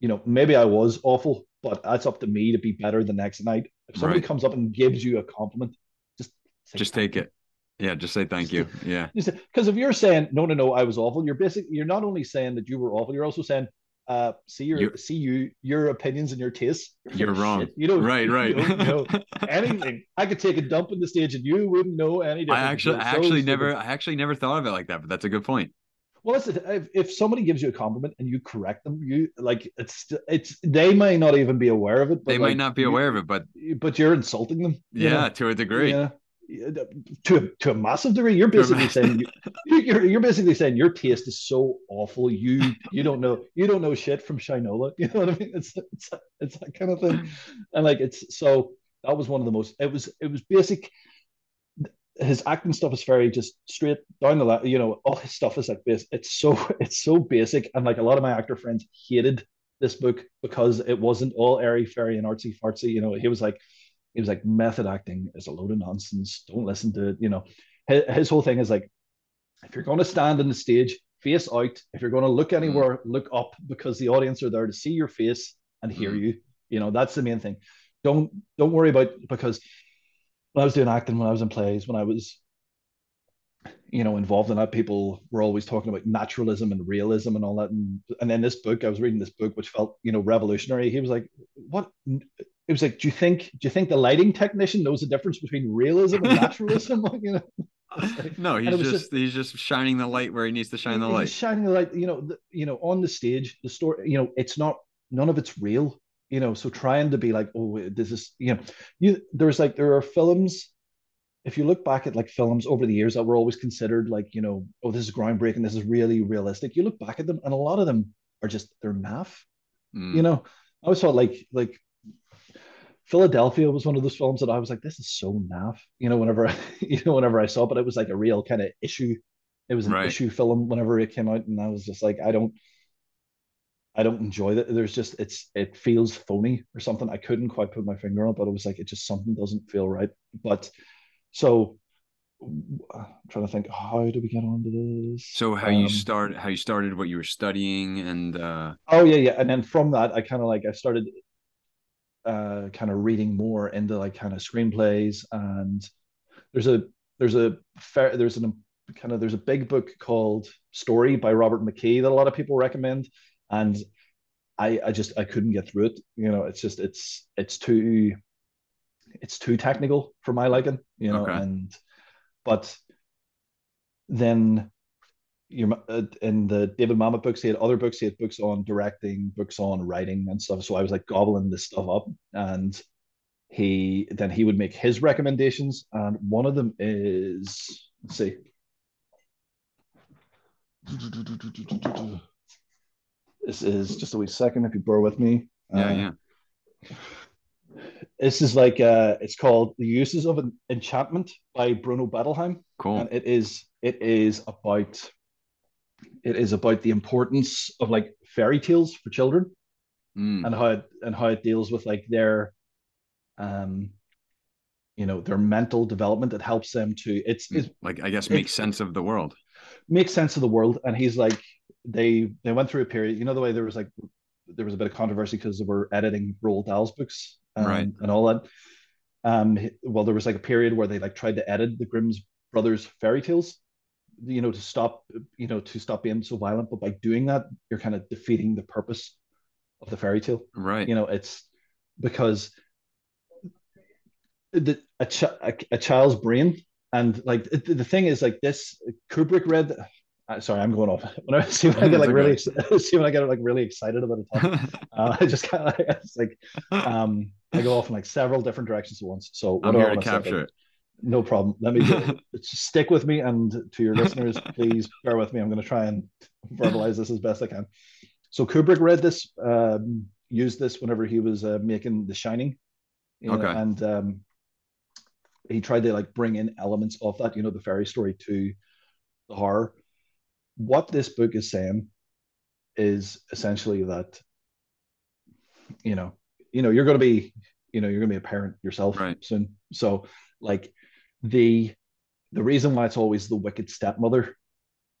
you know, maybe I was awful, but that's up to me to be better the next night. If somebody Right. comes up and gives you a compliment, just Just take it. Yeah, just say thank you. Yeah. Because if you're saying no, no, no, I was awful, you're basically you're not only saying that you were awful, you're also saying uh, see your You- see you your opinions and your tastes. You're of wrong. shit. You don't Right, you right. don't know anything. I could take a dump in the stage and you wouldn't know any I actually, I so actually stupid. never, I actually never thought of it like that. But that's a good point. Well, that's it. If, if somebody gives you a compliment and you correct them, you like it's it's they may not even be aware of it. But They like, might not be you- aware of it, but but you're insulting them. yeah, know? to a degree. Yeah. To a, to a massive degree, you're basically saying you, you're you're basically saying your taste is so awful. You you don't know you don't know shit from Shinola. You know what I mean? It's it's it's that kind of thing, and like it's so that was one of the most. It was it was basic. His acting stuff is very just straight down the line. You know, all his stuff is like this. It's so it's so basic, and like a lot of my actor friends hated this book because it wasn't all airy fairy and artsy fartsy. You know, he was like he was like method acting is a load of nonsense. Don't listen to it you know. His, his whole thing is like if you're going to stand on the stage face out. If you're going to look anywhere look up because the audience are there to see your face and hear Mm. you. You know that's the main thing. Don't don't worry about because when i was doing acting when i was in plays when i was you know involved in that people were always talking about naturalism and realism and all that. And, and then this book i was reading this book which felt you know revolutionary. He was like what it was like do you think do you think the lighting technician knows the difference between realism and naturalism you know like- No, he's just, just- he's just shining the light where he needs to shine the He's light. shining the light you know the, you know on the stage the story you know it's not none of it's real you know so trying to be like oh this is you know you there's like there are films if you look back at like films over the years that were always considered like you know oh this is groundbreaking this is really realistic you look back at them and a lot of them are just they're naff Mm. you know i always felt like like philadelphia was one of those films that i was like this is so naff you know whenever I, you know whenever i saw it but it was like a real kind of issue. It was an Right. issue film whenever it came out and i was just like i don't i don't enjoy that. There's just it's it feels phony or something. I couldn't quite put my finger on it, but it was like it just something doesn't feel right. But so i'm trying to think how do we get onto this? So how you Um, start, how you started, what you were studying, and uh, Oh yeah, yeah. And then from that, I kind of like I started uh kind of reading more into like kind of screenplays and there's a there's a fair there's an kind of there's a big book called Story by Robert McKee that a lot of people recommend and I I just I couldn't get through it. You know, it's just it's it's too it's too technical for my liking, you know, Okay. and but then you uh, in the David Mamet books, he had other books. He had books on directing, books on writing and stuff. So I was like gobbling this stuff up, and he then he would make his recommendations, and one of them is let's see. This is just a wee second, if you bear with me. yeah, Uh, yeah, This is like uh, it's called "The Uses of an Enchantment" by Bruno Bettelheim. cool. and it is it is about it is about the importance of like fairy tales for children Mm. and how it and how it deals with like their um you know their mental development it helps them to it's it Like I guess make sense of the world. makes sense of the world and he's like they they went through a period you know the way there was like there was a bit of controversy because they were editing Roald Dahl's books um, Right. and all that um well there was like a period where they like tried to edit the Grimm's brothers fairy tales you know to stop you know to stop being so violent but by doing that you're kind of defeating the purpose of the fairy tale Right. you know it's because the, a, ch- a, a child's brain and like the, the thing is like this kubrick read uh, sorry i'm going off when i see when i get like really see when i get like really excited about a topic uh, i just kind of it's like um i go off in like several different directions at once so what I'm here to capture it. No problem. Let me just stick with me and to your listeners please bear with me. I'm going to try and verbalize this as best i can. So kubrick read this um, used this whenever he was uh, making the shining. You know, Okay. and um, he tried to like bring in elements of that you know the fairy story to the horror. What this book is saying is essentially that you know you know you're going to be you know you're going to be a parent yourself Right. soon. So like the the reason why it's always the wicked stepmother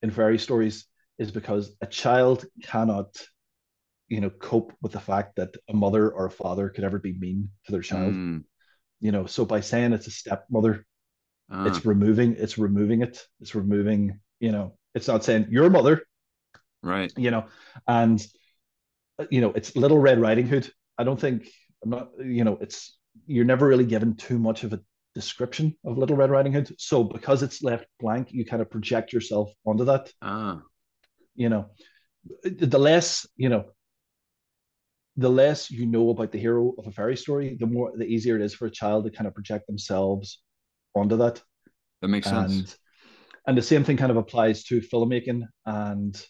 in fairy stories is because a child cannot you know cope with the fact that a mother or a father could ever be mean to their child Mm. you know so by saying it's a stepmother Ah, it's removing it's removing it it's removing you know it's not saying your mother right. you know and you know, it's Little Red Riding Hood. I don't think I'm not, you know, it's you're never really given too much of a description of Little Red Riding Hood. So because it's left blank, you kind of project yourself onto that. Ah. You know, the less, you know, the less you know about the hero of a fairy story, the more the easier it is for a child to kind of project themselves onto that. That makes and, sense. And the same thing kind of applies to filmmaking and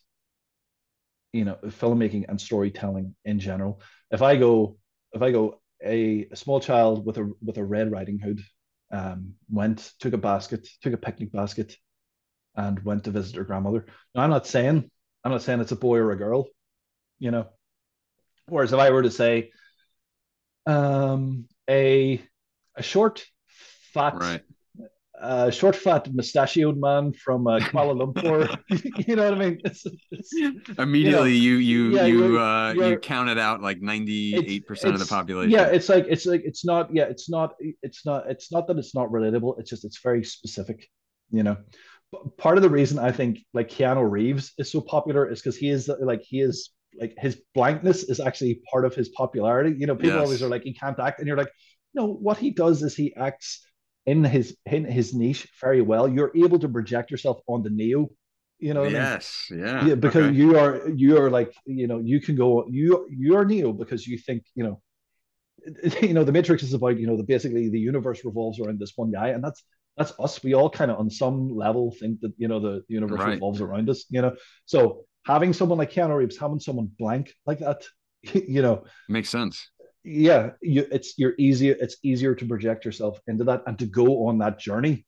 you know filmmaking and storytelling in general. If I go, if I go, a, a small child with a with a red riding hood um, went took a basket, took a picnic basket, and went to visit her grandmother. Now I'm not saying I'm not saying it's a boy or a girl, you know. Whereas if I were to say, um, a a short, fat, right uh, short, fat, mustachioed man from uh, Kuala Lumpur. you know what I mean? It's, it's, Immediately, you you you yeah, you, you're, uh, you're, you counted out like ninety eight percent of the population. Yeah, it's like it's like it's not. Yeah, it's not. It's not. It's not that it's not relatable. It's just it's very specific. You know, but part of the reason I think like Keanu Reeves is so popular is because he is like he is like his blankness is actually part of his popularity. You know, people yes. always are like he can't act, and you're like, no, what he does is he acts in his in his niche very well. You're able to project yourself on the Neo. You know yes, I mean? yeah. Yeah, because okay. you are you are like, you know, you can go you you're Neo because you think, you know, you know, the Matrix is about, you know, the basically the universe revolves around this one guy, and that's that's us. We all kind of on some level think that, you know, the, the universe right. revolves around us, you know. So having someone like Keanu Reeves, having someone blank like that, you know, makes sense yeah, you, it's you're easier. It's easier to project yourself into that and to go on that journey.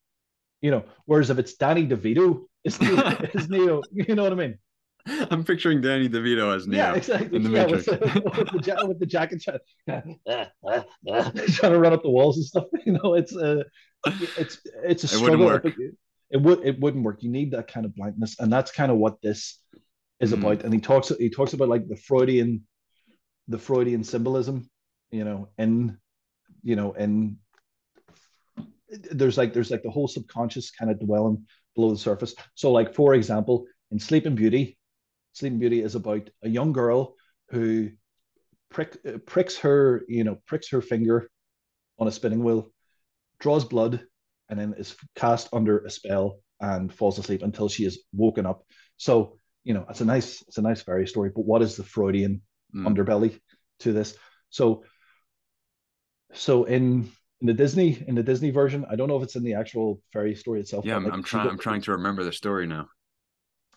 You know, whereas if it's Danny DeVito, it's Neo. You know what I mean? I'm picturing Danny DeVito as Neo. Yeah, exactly. In the yeah, Matrix. With, the, with, the, with the jacket, trying, trying to run up the walls and stuff. You know, it's a, it's it's a struggle. It, it, it would it wouldn't work. You need that kind of blankness, and that's kind of what this is mm. about. And he talks he talks about like the Freudian, the Freudian symbolism you know, and you know, and there's like there's like the whole subconscious kind of dwelling below the surface. So, like for example, in Sleeping Beauty, Sleeping Beauty is about a young girl who prick, pricks her, you know, pricks her finger on a spinning wheel, draws blood, and then is cast under a spell and falls asleep until she is woken up. So, you know, it's a nice, it's a nice fairy story. But what is the Freudian mm. underbelly to this? So so in in the Disney in the Disney version, I don't know if it's in the actual fairy story itself. Yeah, I'm, like, I'm trying. I'm trying to remember the story now.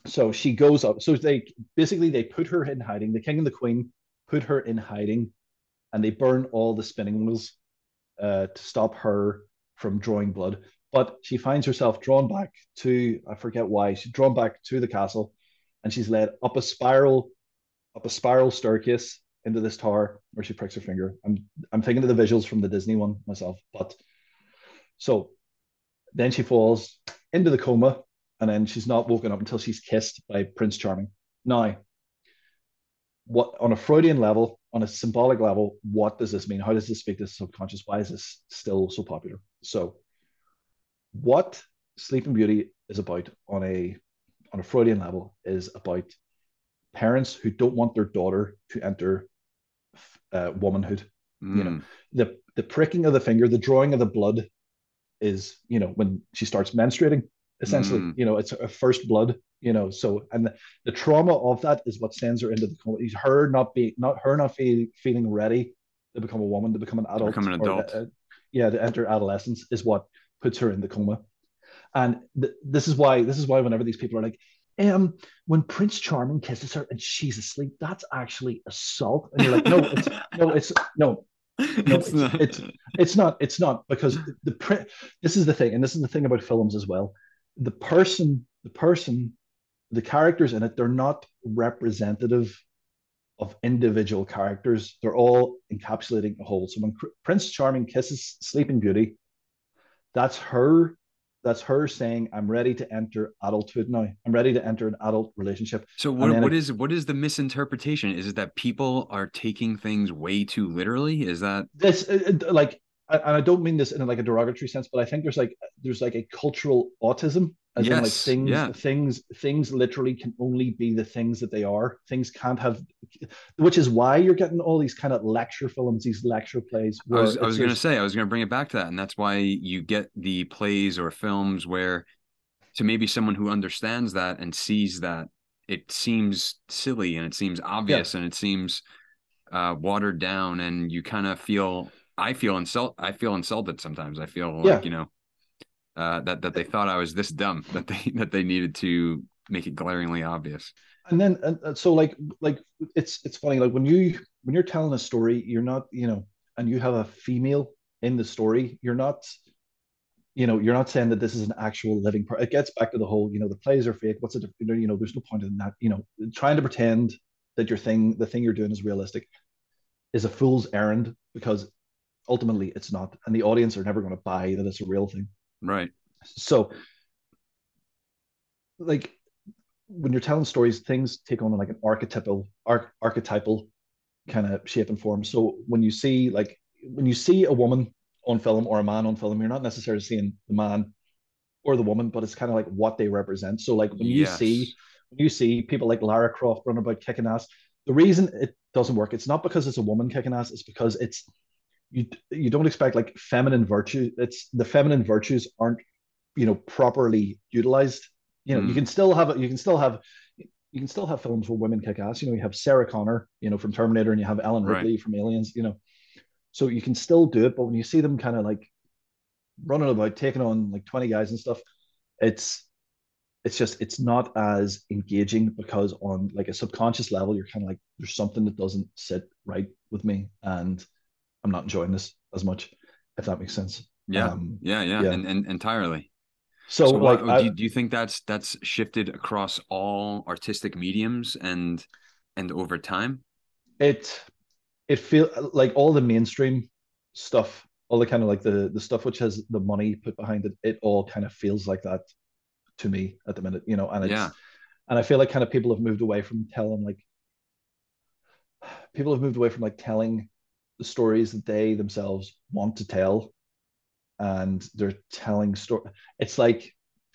So she goes up. So they basically they put her in hiding. The king and the queen put her in hiding, and they burn all the spinning wheels uh, to stop her from drawing blood. But she finds herself drawn back to I forget why. She's drawn back to the castle, and she's led up a spiral, up a spiral staircase into this tower where she pricks her finger. I'm I'm thinking of the visuals from the Disney one myself, but so then she falls into the coma, and then she's not woken up until she's kissed by Prince Charming. Now, what on a Freudian level, on a symbolic level, what does this mean? How does this speak to the subconscious? Why is this still so popular? So, what Sleeping Beauty is about on a on a Freudian level is about parents who don't want their daughter to enter uh, womanhood. Mm. You know, hmm. the the pricking of the finger, the drawing of the blood is, you know, when she starts menstruating, essentially, mm. you know, it's a first blood, you know. So and the, the, trauma of that is what sends her into the coma. Her not being not her not feel, feeling ready to become a woman, to become an adult. Become an adult. uh, yeah, to enter adolescence is what puts her in the coma. And th- this is why this is why whenever these people are like, um, when Prince Charming kisses her and she's asleep, that's actually assault. And you're like, no, it's no, it's no, no, it's, it's, not. it's it's not it's not because the print. This is the thing, and this is the thing about films as well. The person, the person, the characters in it, they're not representative of individual characters. They're all encapsulating a whole. So when Prince Charming kisses Sleeping Beauty, that's her that's her saying i'm ready to enter adulthood now. I'm ready to enter an adult relationship. So what, what it, is what is the misinterpretation? Is it that people are taking things way too literally? Is that this uh, uh, like and i don't mean this in like a derogatory sense but i think there's like there's like a cultural autism As in, like Yes, things, yeah. things, things literally can only be the things that they are. Things can't have, which is why you're getting all these kind of lecture films, these lecture plays, I was I was gonna say I was gonna bring it back to that, and that's why you get the plays or films where to maybe someone who understands that and sees that it seems silly and it seems yeah, obvious and it seems uh, watered down, and you kind of feel I feel insult I feel insulted sometimes. I feel yeah, like you know uh, that that they thought I was this dumb that they that they needed to make it glaringly obvious. and then and, so like like it's it's funny like when you when you're telling a story, you're not you know, and you have a female in the story, you're not you know, you're not saying that this is an actual living part. It gets back to the whole, you know, the plays are fake. What's it? You know, there's no point in that. You know, trying to pretend that your thing, the thing you're doing, is realistic, is a fool's errand because ultimately it's not, and the audience are never going to buy that it's a real thing. Right. So, like, when you're telling stories, things take on like an archetypal, arch- archetypal kind of shape and form. So when you see like when you see a woman on film or a man on film, you're not necessarily seeing the man or the woman, but it's kind of like what they represent. So like when you see when you see people like Lara Croft running about kicking ass, the reason it doesn't work, it's not because it's a woman kicking ass, it's because it's you you don't expect like feminine virtue. It's the feminine virtues aren't you know properly utilized. You know, you Mm, can still have you can still have you can still have films where women kick ass. You know, you have Sarah Connor, you know, from Terminator, and you have Ellen right. Ripley from Aliens. You know, so you can still do it, but when you see them kind of like running about, taking on like twenty guys and stuff, it's it's just it's not as engaging because on like a subconscious level, you're kind of like there's something that doesn't sit right with me, and I'm not enjoying this as much, if that makes sense. Yeah. Um, Yeah. Yeah. yeah. And and entirely. So So like what do you, do you think that's that's shifted across all artistic mediums and and over time? it it feel like all the mainstream stuff, all the kind of like the the stuff which has the money put behind it, it all kind of feels like that to me at the minute, you know. And it's Yeah. and I feel like kind of people have moved away from telling like people have moved away from like telling the stories that they themselves want to tell and they're telling story. It's like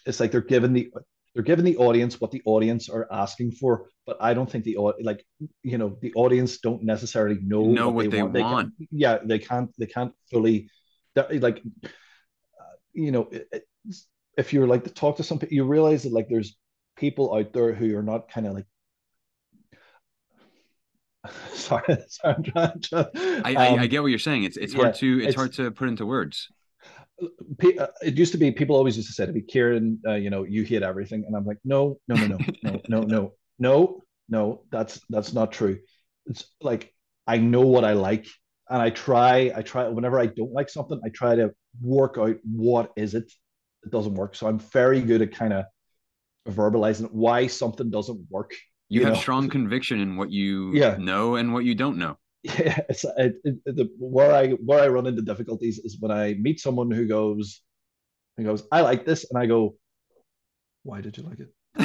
it's like they're giving the they're giving the audience what the audience are asking for, but I don't think the like you know the audience don't necessarily know Know what they what they want. They want. can yeah they can't they can't fully like you know if you're like to talk to some people you realize that like there's people out there who are not kind of like sorry, sorry I'm trying to I, I I um get what you're saying. It's it's yeah hard to it's it's hard to put into words. uh, it used to be people always used to say to me, Kieran, uh, you know, you hate everything, and I'm like, no, no, no, no, no, no, no, no, no. That's that's not true. It's like I know what I like, and I try, I try. Whenever I don't like something, I try to work out what is it that doesn't work. So I'm very good at kind of verbalizing why something doesn't work. You You have know, strong conviction in what you yeah, know and what you don't know. yeah. It's it, it, the, where I where I run into difficulties is when I meet someone who goes who goes, I like this, and I go, why did you like it?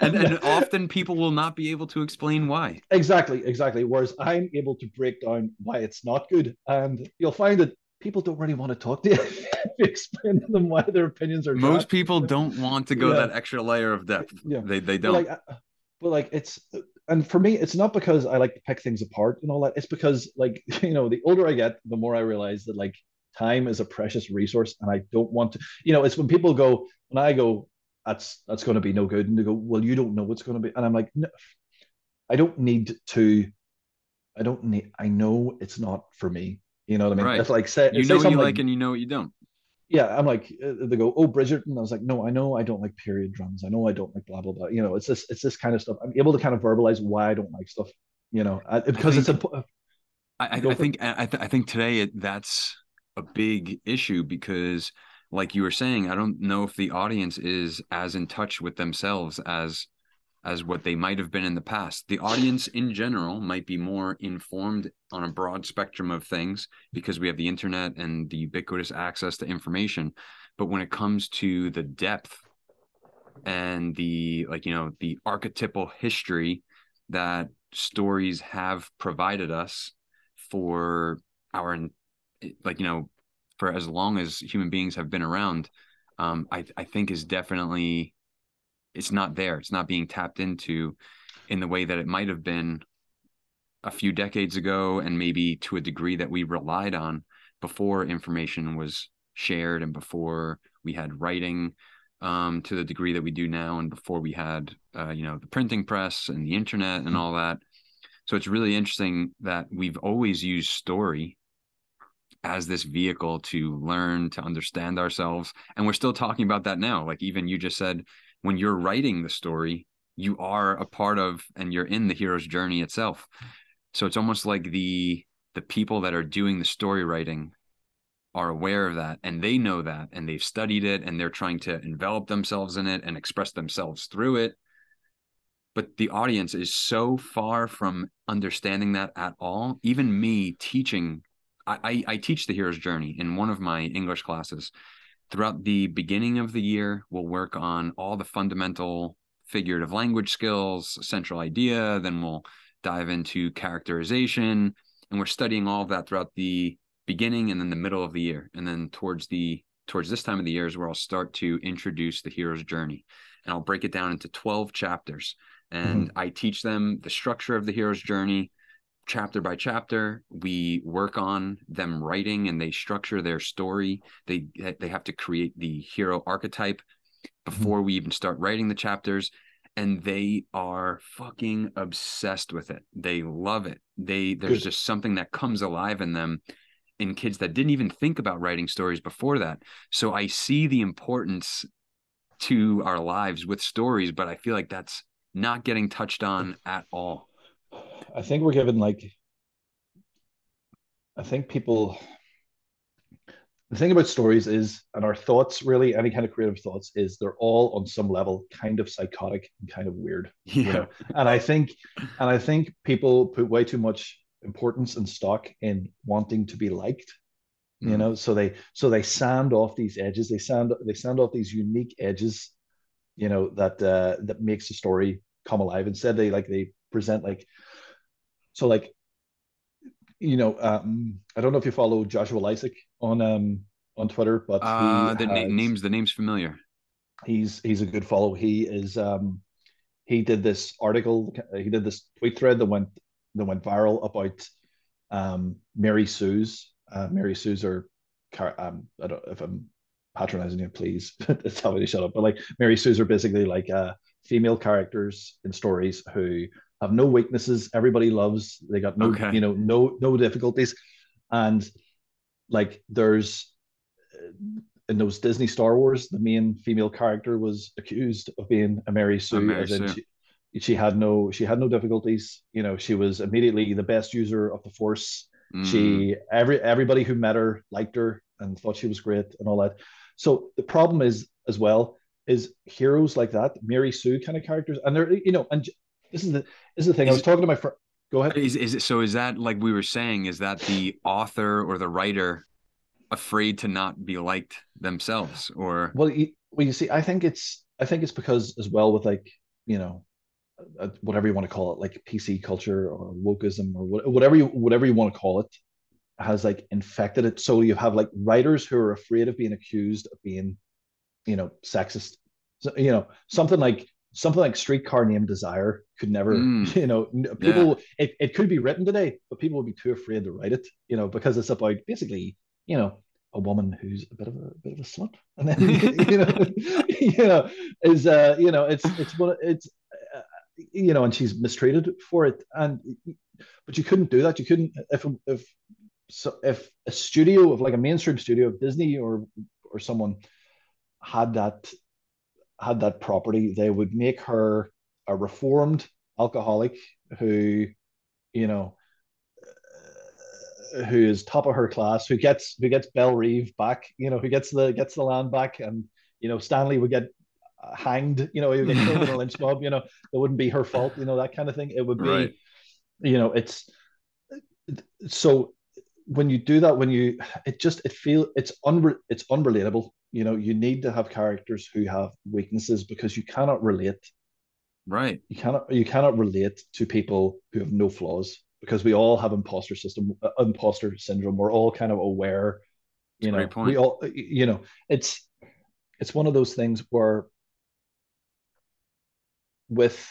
and and often people will not be able to explain why. exactly, exactly. Whereas I'm able to break down why it's not good, and you'll find that people don't really want to talk to you if you explain to them why their opinions are. Most people don't want to go Yeah, that extra layer of depth. yeah. They they don't. like, but like, it's and for me, it's not because I like to pick things apart and all that. It's because like you know, the older I get, the more I realize that like time is a precious resource, and I don't want to. You know, it's when people go when I go. That's that's going to be no good, and they go, "Well, you don't know what's going to be," and I'm like, no, I don't need to I don't need. I know it's not for me. You know what I mean? Right. It's like say You know what you like like and you know what you don't. yeah. I'm like uh, they go oh Bridgerton. I was like no, I know I don't like period drums. I know I don't like blah blah blah. You know, it's this it's this kind of stuff. I'm able to kind of verbalize why I don't like stuff. You know, I, I because it's think a I, go I think I, I think today it, that's a big issue because, like you were saying, I don't know if the audience is as in touch with themselves as as what they might have been in the past. The audience in general might be more informed on a broad spectrum of things because we have the internet and the ubiquitous access to information. But when it comes to the depth and the like, you know, the archetypal history that stories have provided us for our like you know for as long as human beings have been around um, I, I think is definitely it's not there. It's not being tapped into in the way that it might have been a few decades ago, and maybe to a degree that we relied on before information was shared and before we had writing um, to the degree that we do now, and before we had uh, you know the printing press and the internet and all that. So it's really interesting that we've always used story as this vehicle to learn to understand ourselves and we're still talking about that now like even you just said when you're writing the story you are a part of and you're in the hero's journey itself. So it's almost like the the people that are doing the story writing are aware of that and they know that and they've studied it and they're trying to envelop themselves in it and express themselves through it. But the audience is so far from understanding that at all. Even me teaching I, I teach the hero's journey in one of my English classes. Throughout the beginning of the year, we'll work on all the fundamental figurative language skills, central idea. Then we'll dive into characterization, and we're studying all of that throughout the beginning and then the middle of the year. And then towards the towards this time of the year is where I'll start to introduce the hero's journey, and I'll break it down into twelve chapters. And mm-hmm. I teach them the structure of the hero's journey, chapter by chapter. We work on them writing and they structure their story. They they have to create the hero archetype mm-hmm. before we even start writing the chapters and they are fucking obsessed with it. They love it. They there's just something that comes alive in them in kids that didn't even think about writing stories before that. So i see the importance to our lives with stories but i feel like that's not getting touched on at all I think we're given like I think people the thing about stories is and our thoughts really any kind of creative thoughts is they're all on some level kind of psychotic and kind of weird. Yeah. you know? And i think and i think people put way too much importance and stock in wanting to be liked mm. you know? So they so they sand off these edges. They sand they sand off these unique edges you know that uh that makes the story come alive. Instead they like they present like so like, you know, um, I don't know if you follow Joshua Lisec on um on Twitter, but uh, the has, names the name's familiar. He's he's a good follow. He is um he did this article, he did this tweet thread that went that went viral about um Mary Sue's uh, Mary Sue's or um I don't if I'm patronizing you, please tell me to shut up. But like Mary Sue's are basically like uh female characters in stories who have no weaknesses. Everybody loves. They got no, okay. you know, no no difficulties, and like there's in those Disney Star Wars, the main female character was accused of being a Mary Sue, a Mary Sue. She, she, had no she had no difficulties. You know, she was immediately the best user of the Force. Mm. She every everybody who met her liked her and thought she was great and all that. So the problem is as well is heroes like that, Mary Sue kind of characters, and they're you know, and this is the this is the thing. Is I was talking to my friend. Go ahead. Is is it so? Is that like we were saying? Is that the author or the writer afraid to not be liked themselves, or well, you, well, you see, I think it's I think it's because as well with like you know uh, whatever you want to call it, like PC culture or wokeism or whatever you whatever you want to call it, has like infected it. So you have like writers who are afraid of being accused of being, you know, sexist. So, you know, something like something like streetcar named desire could never mm. you know people yeah. it, it could be written today but people would be too afraid to write it you know because it's about basically you know a woman who's a bit of a, a bit of a slut and then you know you know is uh you know it's it's what it's uh, you know and she's mistreated for it and but you couldn't do that you couldn't if if so if a studio of like a mainstream studio of disney or or someone had that had that property, they would make her a reformed alcoholic who, you know, uh, who is top of her class, who gets who gets Belle Reve back, you know, who gets the gets the land back, and you know Stanley would get hanged, you know, he would get killed in a lynch mob, you know, it wouldn't be her fault, you know, that kind of thing. It would be, right. you know, it's so when you do that, when you it just it feel it's unre it's unrelatable you know you need to have characters who have weaknesses because you cannot relate. Right. You cannot you cannot relate to people who have no flaws because we all have imposter system uh, imposter syndrome. We're all kind of aware you know we all you know it's it's one of those things where with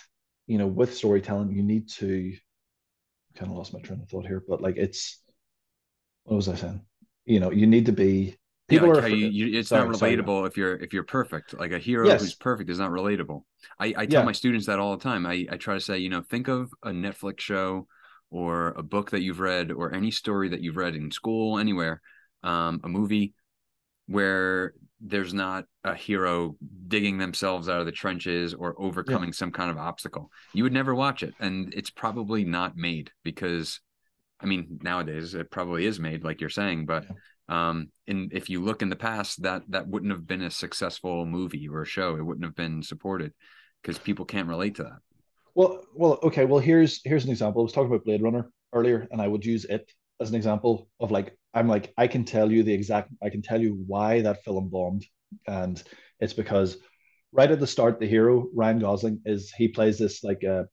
you know with storytelling you need to kind of lost my train of thought here but like it's what was i saying? You know you need to be people yeah, like are you, you, it's sorry, not relatable sorry. if you're if you're perfect like a hero yes. who's perfect is not relatable i, I tell yeah. my students that all the time I, I try to say you know think of a netflix show or a book that you've read or any story that you've read in school anywhere um, a movie where there's not a hero digging themselves out of the trenches or overcoming yeah. some kind of obstacle. You would never watch it. And it's probably not made because I mean, nowadays it probably is made, like you're saying, but um and if you look in the past, that that wouldn't have been a successful movie or a show. It wouldn't have been supported because people can't relate to that. Well, well, okay. Well, here's here's an example. I was talking about Blade Runner earlier, and I would use it as an example of like I'm like I can tell you the exact I can tell you why that film bombed, and it's because right at the start the hero Ryan Gosling is he plays this like uh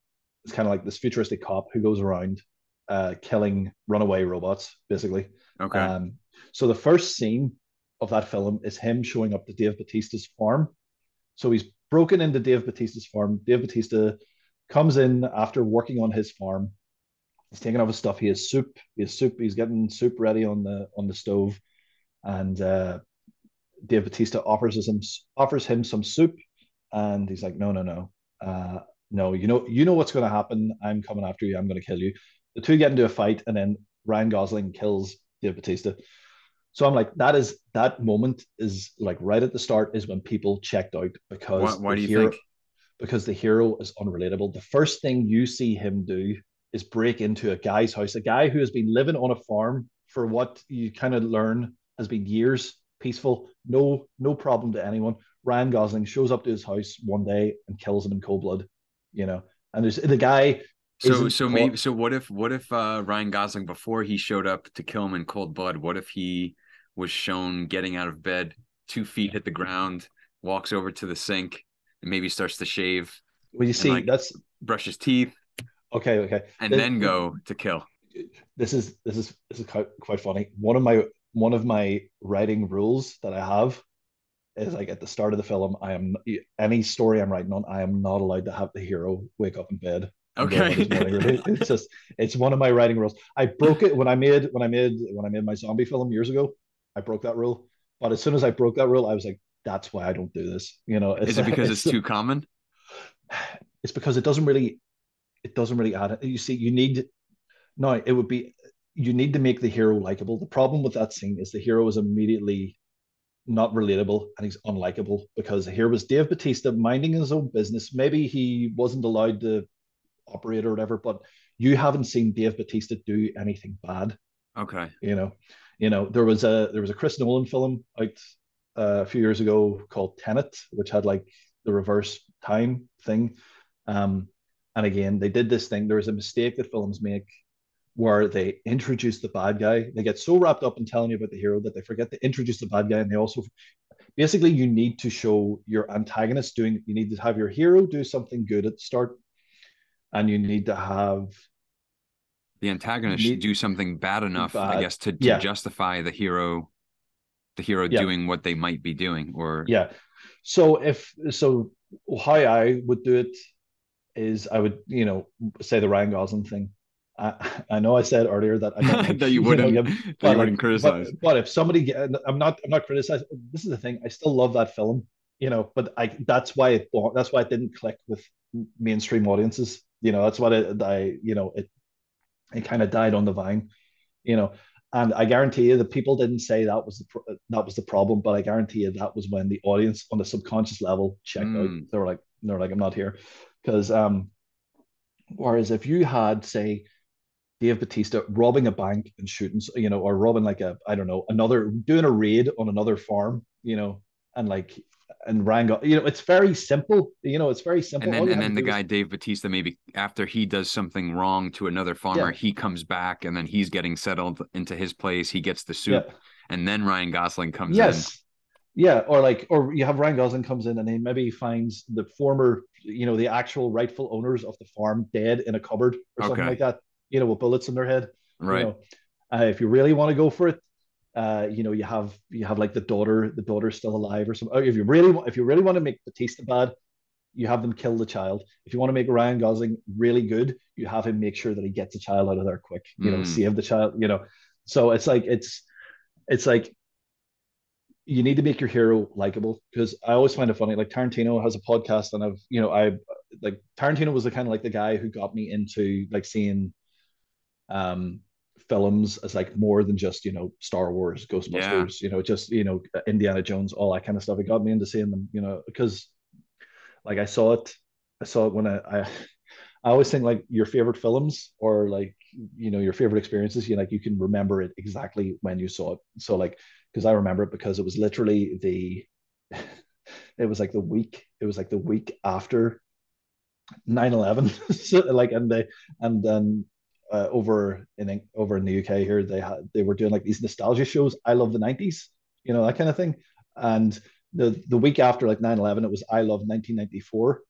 it's kind of like this futuristic cop who goes around uh killing runaway robots basically. Okay. Um, so the first scene of that film is him showing up to Dave Batista's farm. So he's broken into Dave Batista's farm. Dave Batista comes in after working on his farm he's taking off his stuff. He has soup. He has soup. He's getting soup ready on the on the stove, and uh, Dave Batista offers him offers him some soup, and he's like, no, no, no, uh, no. You know, you know what's going to happen. I'm coming after you. I'm going to kill you. The two get into a fight, and then Ryan Gosling kills Dave Batista. So I'm like, that is that moment is like right at the start is when people checked out because why, why do you hero, think? Because the hero is unrelatable. The first thing you see him do is break into a guy's house, a guy who has been living on a farm for what you kind of learn has been years, peaceful, no no problem to anyone. Ryan Gosling shows up to his house one day and kills him in cold blood, you know. And there's the guy. So so maybe so what if what if uh, Ryan Gosling before he showed up to kill him in cold blood? What if he was shown getting out of bed, two feet hit the ground, walks over to the sink, and maybe starts to shave. Well, you see, like that's brush his teeth, Okay, okay. And this, then go to kill. This is this is this is quite, quite funny. One of my one of my writing rules that I have is like at the start of the film, I am any story I'm writing on, I am not allowed to have the hero wake up in bed. Okay. it's just it's one of my writing rules. I broke it when I made when I made when I made my zombie film years ago. I broke that rule. But as soon as I broke that rule, I was like, that's why I don't do this. You know, is it because it's, it's too common? It's because it doesn't really it doesn't really add. You see, you need no, it would be you need to make the hero likable. The problem with that scene is the hero is immediately not relatable and he's unlikable because here was Dave Batista minding his own business. Maybe he wasn't allowed to operate or whatever, but you haven't seen Dave Batista do anything bad. Okay. You know, you know, there was a there was a Chris Nolan film out uh, a few years ago called Tenet, which had like the reverse time thing. Um, and again, they did this thing. There was a mistake that films make where they introduce the bad guy. They get so wrapped up in telling you about the hero that they forget to introduce the bad guy. And they also, basically, you need to show your antagonist doing, you need to have your hero do something good at the start. And you need to have the antagonist should do something bad enough, bad. I guess, to, to yeah. justify the hero, the hero yeah. doing what they might be doing. Or, yeah. So if, so how I would do it is I would, you know, say the Ryan Gosling thing. I, I know I said earlier that I like, that you wouldn't, you know, but, you wouldn't criticize. But, but, if somebody, I'm not, I'm not criticizing. This is the thing. I still love that film, you know. But I, that's why it, that's why it didn't click with mainstream audiences. You know, that's what I, you know, it, it kind of died on the vine, you know. And I guarantee you, the people didn't say that was the that was the problem, but I guarantee you that was when the audience, on the subconscious level, checked mm. out. They were like, they were like, I'm not here. Because um, whereas if you had, say, Dave Batista robbing a bank and shooting, you know, or robbing like a, I don't know, another doing a raid on another farm, you know, and like and Ryan, you know, it's very simple. You know, it's very simple. And then, and then the guy is... Dave Batista, maybe after he does something wrong to another farmer, yeah. he comes back and then he's getting settled into his place. He gets the soup, yeah. and then Ryan Gosling comes in. yes. in. Yeah, or like, or you have Ryan Gosling comes in and he maybe finds the former, you know, the actual rightful owners of the farm dead in a cupboard or something like that, you know, with bullets in their head. Right. You know, uh, if you really want to go for it, uh, you know, you have you have like the daughter, the daughter's still alive or something. If you really want, if you really want to make Batista bad, you have them kill the child. If you want to make Ryan Gosling really good, you have him make sure that he gets the child out of there quick. You know, Mm. save the child. You know, so it's like it's it's like you need to make your hero likable because I always find it funny. Like Tarantino has a podcast, and I've you know I like Tarantino was the kind of like the guy who got me into like seeing um films as like more than just you know Star Wars, Ghostbusters, you know, just you know Indiana Jones, all that kind of stuff. It got me into seeing them, you know, because like I saw it, I saw it when I, I I always think like your favorite films or like you know your favorite experiences, you know, like you can remember it exactly when you saw it. So like because I remember it because it was literally the it was like the week it was like the week after 9-11 so like and they and then uh, over in over in the UK here they had they were doing like these nostalgia shows I love the 90s you know that kind of thing and the the week after like 9-11 it was I love 1994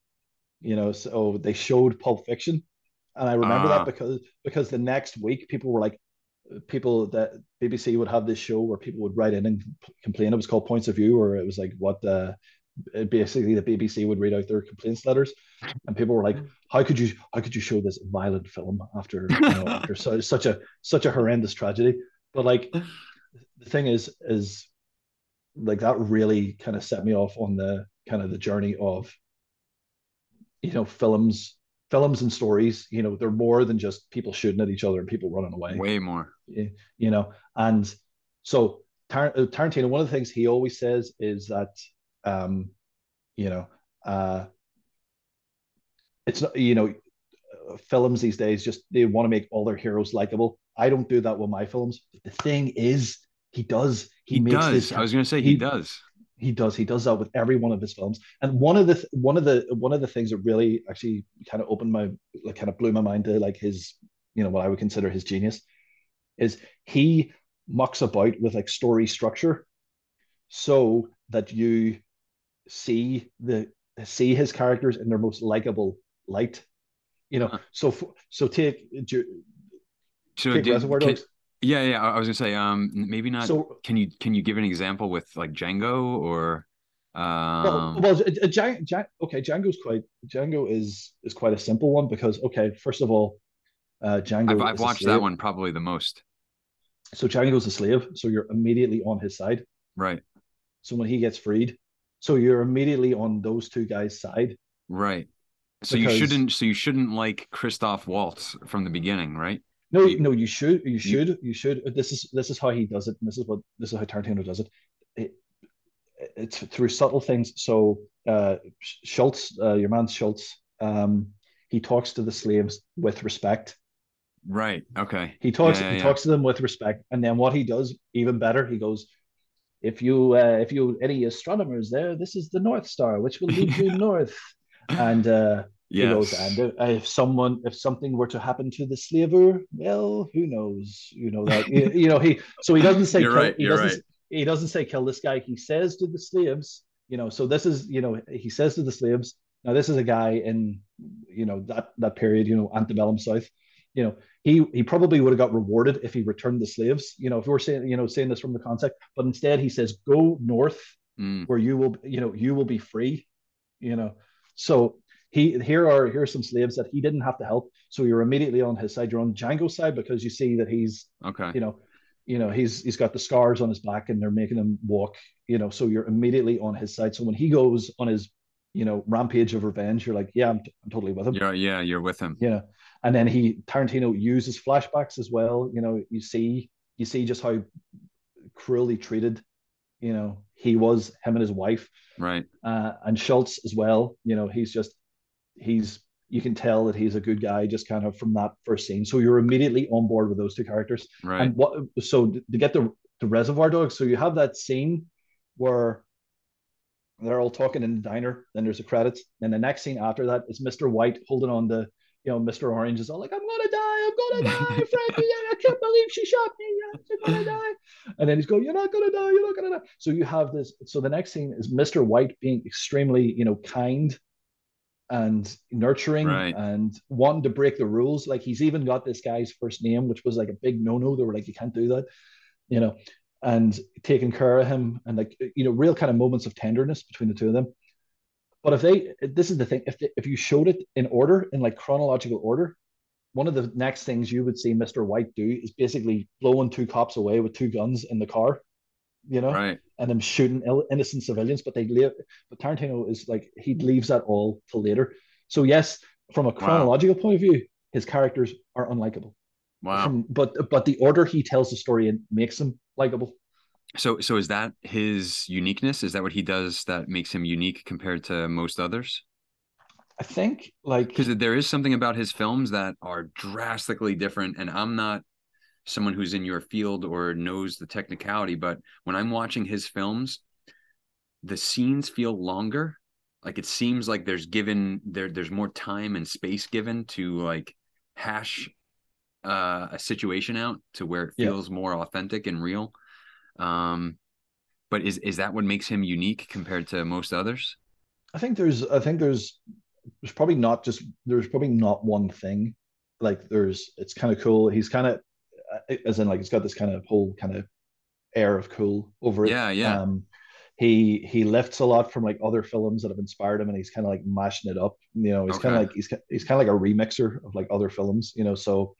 you know so they showed Pulp Fiction and I remember Ah. that because because the next week people were like people that BBC would have this show where people would write in and complain. It was called Points of View, or it was like what the basically the BBC would read out their complaints letters, and people were like, mm-hmm. "How could you how could you show this violent film after you know after so, such a such a horrendous tragedy?" But like the thing is is like that really kind of set me off on the kind of the journey of you know films films and stories you know they're more than just people shooting at each other and people running away Way more. you know and so Tar- uh, tarantino one of the things he always says is that um you know uh it's not you know films these days just they want to make all their heroes likable. I don't do that with my films. The thing is he does. He, makes does. this I was gonna say he, he- does. he does. He does that with every one of his films. And one of the one of the one of the things that really actually kind of opened my like kind of blew my mind to like his you know what i would consider his genius is he mucks about with like story structure so that you see the see his characters in their most likable light you know Huh. so so take Ju- So take did- reservoir can- yeah, yeah. I was gonna say, um, maybe not. so can you can you give an example with like Django or Well, um well, a, a Django, Django, okay, Django's quite Django is is quite a simple one because okay, first of all, uh, Django. I've I've watched that one probably the most. So Django's a slave, so you're immediately on his side. Right, So when he gets freed, so you're immediately on those two guys' side. right. So you shouldn't so you shouldn't like Christoph Waltz from the beginning, right? No, You- no, you should, you should, you should. This is this is how he does it. This is what this is how Tarantino does it. it it's through subtle things. So uh, Schultz, uh, your man Schultz, um, he talks to the slaves with respect. Right. Okay. He talks Yeah, he yeah. talks to them with respect, and then what he does even better, he goes, "If you uh, if you any astronomers there, this is the North Star, which will lead you north." And uh, he goes, Yes. and uh, if someone if something were to happen to the slaver, well, who knows? You know that you, you know he so he doesn't say You're kill, right, he you're doesn't right. he doesn't say kill this guy. He says to the slaves, you know. So this is you know he says to the slaves. Now this is a guy in you know that that period, you know, antebellum South. You know, he he probably would have got rewarded if he returned the slaves. You know, if we were saying you know saying this from the concept, but instead he says go north Mm, where you will you know you will be free. You know, so he here are here are some slaves that he didn't have to help. So you're immediately on his side. You're on Django's side because you see that he's okay. you know you know he's he's got the scars on his back and they're making him walk you know so you're immediately on his side so when he goes on his you know rampage of revenge you're like yeah i'm, I'm totally with him You're yeah, you're with him. know and then he tarantino uses flashbacks as well. You know you see you see just how cruelly treated you know he was him and his wife. Right. uh, and schultz as well. You know he's just he's you can tell that he's a good guy just kind of from that first scene. So you're immediately on board with those two characters. Right. and what so to get the the reservoir dogs so you have that scene where they're all talking in the diner then there's the credits. And the next scene after that is mr white holding on to you know mr orange is all like i'm gonna die i'm gonna die frankie i can't believe she shot me i'm gonna die. And then he's going you're not gonna die you're not gonna die. So you have this so the next scene is mr white being extremely you know kind and nurturing Right. and wanting to break the rules. Like he's even got this guy's first name which was like a big no-no. They were like you can't do that you know and taking care of him and like you know real kind of moments of tenderness between the two of them but if they this is the thing if they, if you showed it in order in like chronological order one of the next things you would see mr white do is basically blowing two cops away with two guns in the car you know? Right. And them shooting innocent civilians but they leave but tarantino is like he leaves that all till later. So yes from a chronological wow. point of view his characters are unlikable. Wow. From, but but the order he tells the story in makes them likable. So so is that his uniqueness? Is that what he does that makes him unique compared to most others? I think like because there is something about his films that are drastically different, and I'm not someone who's in your field or knows the technicality, but when I'm watching his films, the scenes feel longer. Like it seems like there's given there there's more time and space given to like hash uh, a situation out to where it feels yeah. more authentic and real. Um, but is is that what makes him unique compared to most others? I think there's I think there's there's probably not just there's probably not one thing. Like there's it's kind of cool. He's kind of uh, as in like it's got this kind of whole kind of air of cool over it. Yeah, yeah. Um, he he lifts a lot from like other films that have inspired him, and he's kind of like mashing it up. You know, he's okay. kind of like he's he's kind of like a remixer of like other films. You know, so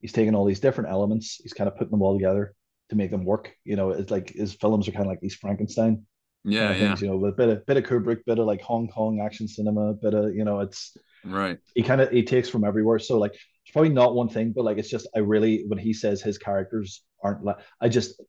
he's taking all these different elements, he's kind of putting them all together to make them work. You know, it's like his films are kind of like these Frankenstein. Yeah, kind of yeah. Things, you know, with a bit of bit of Kubrick, bit of like Hong Kong action cinema, bit of you know, it's right. He kind of he takes from everywhere. So like, it's probably not one thing, but like, it's just I really when he says his characters aren't like, I just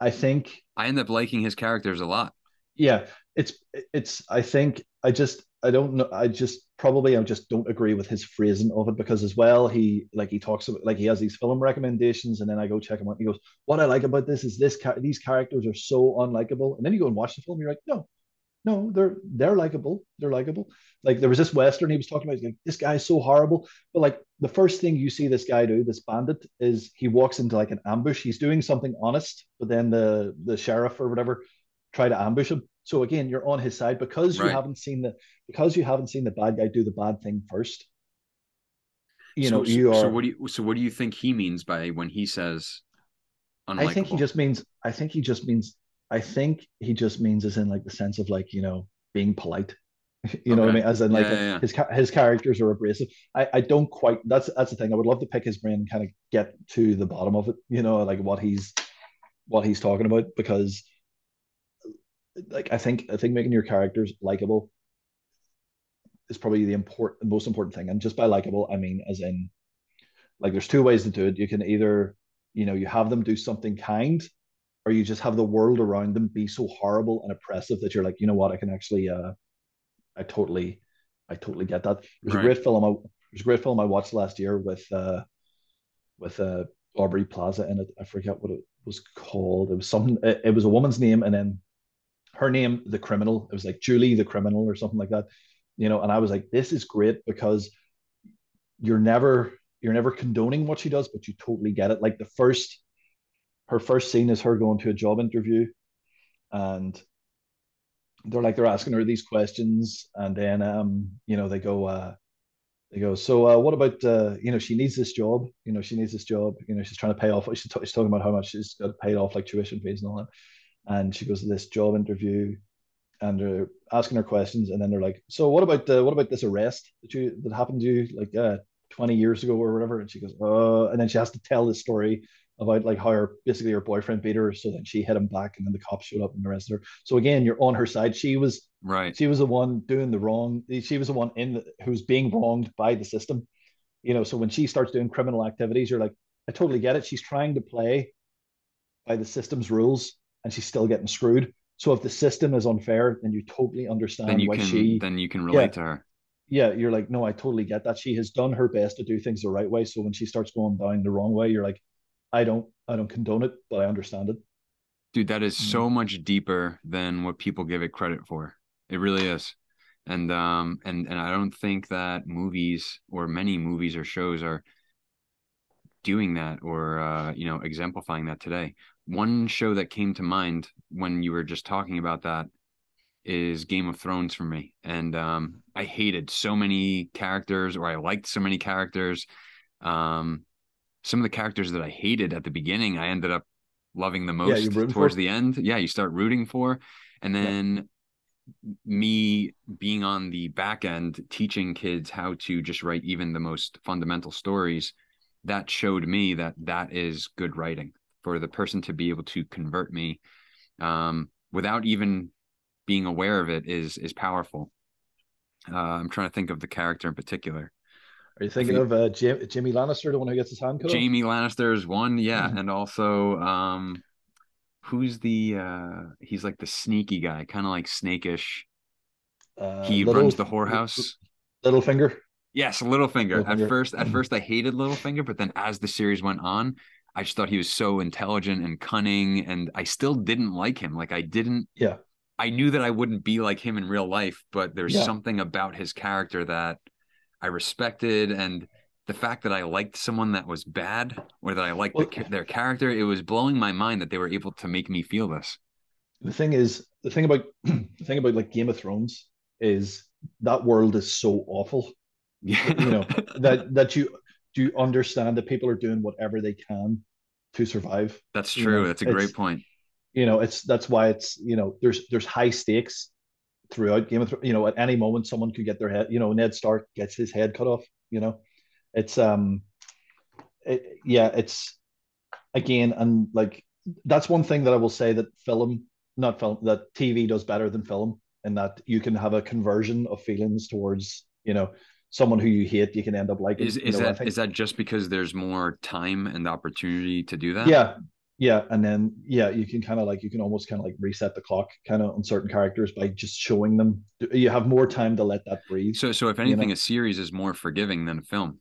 I think I end up liking his characters a lot. Yeah, it's it's I think I just I don't know. I just probably I just don't agree with his phrasing of it because as well he like he talks about like he has these film recommendations and then I go check him out and he goes, "What I like about this is this these characters are so unlikable." And then you go and watch the film, you're like, "No, no, they're they're likable. They're likable." Like there was this western he was talking about. Like, "This guy's so horrible," but like the first thing you see this guy do, this bandit, is he walks into like an ambush. He's doing something honest, but then the the sheriff or whatever try to ambush him so again, you're on his side because right. you haven't seen the because you haven't seen the bad guy do the bad thing first. You so, know, you are. So what do you? So what do you think he means by when he says? Unlikable? I think he just means. I think he just means. I think he just means as in like the sense of like you know being polite. you okay. know what I mean? As in like yeah, yeah, yeah. his his characters are abrasive. I I don't quite. That's that's the thing. I would love to pick his brain and kind of get to the bottom of it. You know, like what he's what he's talking about because like I think I think making your characters likable is probably the important most important thing. And just by likable, I mean as in like there's two ways to do it. You can either, you know, you have them do something kind, or you just have the world around them be so horrible and oppressive that you're like, you know what, I can actually uh I totally I totally get that. There's right. a great film I there's a great film I watched last year with uh with uh Aubrey Plaza in it. I forget what it was called. It was something it, it was a woman's name and then her name the criminal. It was like julie the criminal or something like that you know and i was like this is great because you're never you're never condoning what she does but you totally get it. Like the first her first scene is her going to a job interview and they're like they're asking her these questions and then um you know they go uh they go so uh what about uh you know she needs this job you know she needs this job you know she's trying to pay off she's, t- she's talking about how much she's got paid off like tuition fees and all that and she goes to this job interview and they're asking her questions and then they're like so what about the what about this arrest that you that happened to you like uh 20 years ago or whatever? And she goes uh and then she has to tell this story about like how her basically her boyfriend beat her so then she hit him back and then the cops showed up and arrested her. So again you're on her side. She was right. she was the one doing the wrong she was the one in the, who's being wronged by the system. You know so when she starts doing criminal activities you're like i totally get it. She's trying to play by the system's rules and she's still getting screwed. So if the system is unfair, then you totally understand then you why can, she then you can relate yeah, to her. Yeah, you're like, no, I totally get that. She has done her best to do things the right way. So when she starts going down the wrong way, you're like, I don't I don't condone it, but I understand it. Dude, that is mm-hmm. so much deeper than what people give it credit for. It really is. And um and and I don't think that movies or many movies or shows are doing that or uh, you know exemplifying that today one show that came to mind when you were just talking about that is Game of Thrones for me. And um, I hated so many characters, or I liked so many characters. Um, some of the characters that I hated at the beginning, I ended up loving the most you're towards for. the end. Yeah, you start rooting for, and then me being on the back end teaching kids how to just write even the most fundamental stories that showed me that that is good writing for the person to be able to convert me um, without even being aware of it is is powerful uh, i'm trying to think of the character in particular Are you thinking of uh, Jim, Jimmy Lannister, the one who gets his hand cut jaime lannister is one yeah Mhm. and also um who's the uh he's like the sneaky guy kind of like snakish? Uh, he Little- runs the whorehouse Littlefinger. Yes, Littlefinger. At first, at Mhm. first I hated Littlefinger, but then as the series went on, I just thought he was so intelligent and cunning, and I still didn't like him. Like I didn't. Yeah. I knew that I wouldn't be like him in real life, but there's Yeah. something about his character that I respected, and the fact that I liked someone that was bad or that I liked Well- the, their character, it was blowing my mind that they were able to make me feel this. The thing is, the thing about the thing about like Game of Thrones is that world is so awful Yeah, you know that that you do you understand that people are doing whatever they can to survive. that's you true. know, that's a great point. You know, it's that's why it's you know there's there's high stakes throughout Game of Thrones. You know, at any moment someone could get their head. You know, Ned Stark gets his head cut off. You know, it's um, it, yeah, it's again and like that's one thing that I will say that film, not film, that TV does better than film, and that you can have a conversion of feelings towards you know someone who you hate. You can end up liking. Is you is know, that is that just because there's more time and the opportunity to do that? yeah yeah and then yeah you can kind of like you can almost kind of like reset the clock kind of on certain characters by just showing them you have more time to let that breathe So, so if you anything, know? a series is more forgiving than a film.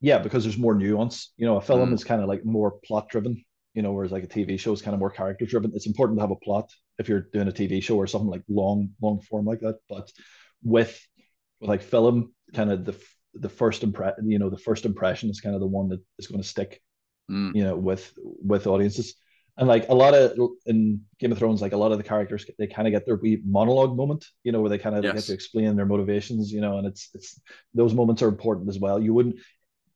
yeah because there's more nuance you know a film Mm. is kind of like more plot driven you know whereas like a tv show is kind of more character driven it's important to have a plot if you're doing a tv show or something like long long form like that but with with like film kind of the the first impression you know the first impression is kind of the one that is going to stick Mm. you know with with audiences and like a lot of in game of thrones like a lot of the characters they kind of get their wee monologue moment you know where they kind of Yes. get to explain their motivations you know and it's it's those moments are important as well you wouldn't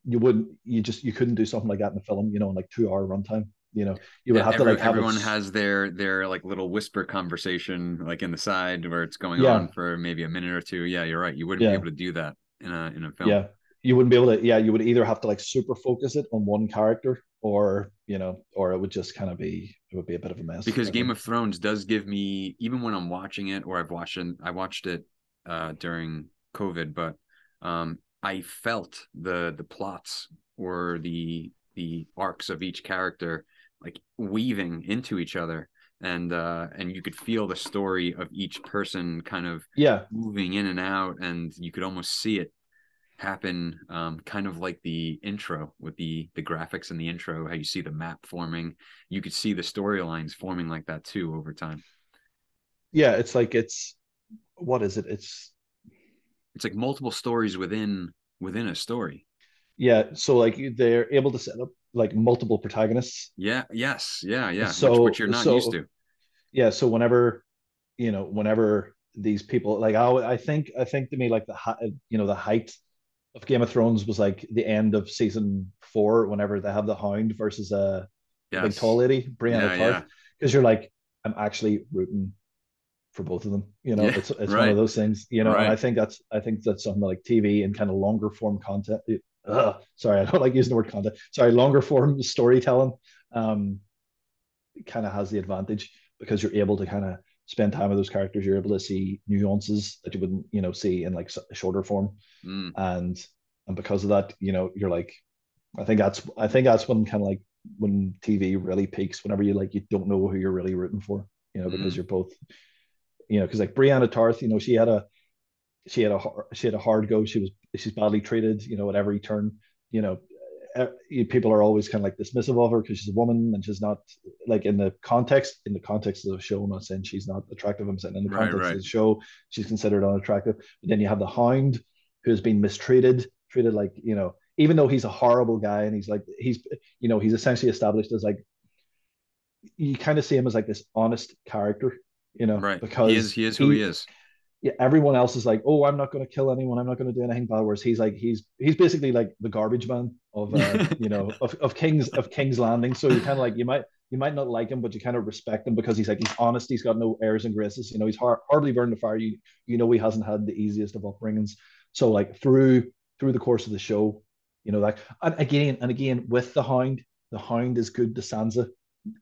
you wouldn't you just you couldn't do something like that in a film you know in like two hour runtime you know you would Yeah, have every- to like have everyone s- has their their like little whisper conversation like in the side where it's going Yeah. on for maybe a minute or two. Yeah, you're right. You wouldn't Yeah. be able to do that in a in a film. yeah you wouldn't be able to yeah you would either have to like super focus it on one character or you know or it would just kind of be it would be a bit of a mess because Game of Thrones does give me even when I'm watching it or I've watched it I watched it uh during COVID but um I felt the the plots or the the arcs of each character like weaving into each other and uh and you could feel the story of each person kind of yeah. moving in and out and you could almost see it happen um, kind of like the intro with the the graphics in the intro how you see the map forming. You could see the storylines forming like that too over time. Yeah it's like it's what is it? It's it's like multiple stories within within a story. Yeah, so like they're able to set up like multiple protagonists. yeah yes yeah yeah So- which, which you're not so- used to Yeah, so whenever you know, whenever these people like I, I think I think to me like the you know the height of Game of Thrones was like the end of season four whenever they have the Hound versus a the big tall lady Brianna Yeah, Tarth yeah. because you're like I'm actually rooting for both of them. You know, Yeah, it's it's one of those things. You know, right. and I think that's I think that's something like TV and kind of longer form content. Ugh, sorry, I don't like using the word content. Sorry, longer form storytelling um, kind of has the advantage because you're able to kind of spend time with those characters. You're able to see nuances that you wouldn't, you know, see in like s- shorter form, Mm, and and because of that, you know, you're like, I think that's I think that's when kind of like when TV really peaks. Whenever you like you don't know who you're really rooting for, you know, because Mm. you're both, you know, because like Brianna Tarth, you know, she had a she had a she had a hard go. She was she's badly treated, you know, at every turn. You know, people are always kind of like dismissive of her because she's a woman and she's not like in the context in the context of the show. I'm not saying she's not attractive. I'm saying in the Right, context right. of the show, she's considered unattractive. But then you have the Hound who has been mistreated, treated like you know, even though he's a horrible guy and he's like he's you know he's essentially established as like you kind of see him as like this honest character, you know, right because he is he is who he is yeah, everyone else is like, oh, I'm not going to kill anyone. I'm not going to do anything bad. Whereas he's like, he's he's basically like the garbage man of uh, you know of, of King's of King's Landing. So you kind of like you might you might not like him, but you kind of respect him because he's like he's honest. He's got no airs and graces. You know, he's hard, hardly burned the fire. You you know he hasn't had the easiest of upbringings. So like through through the course of the show, you know, like and again and again with the Hound, the Hound is good to Sansa.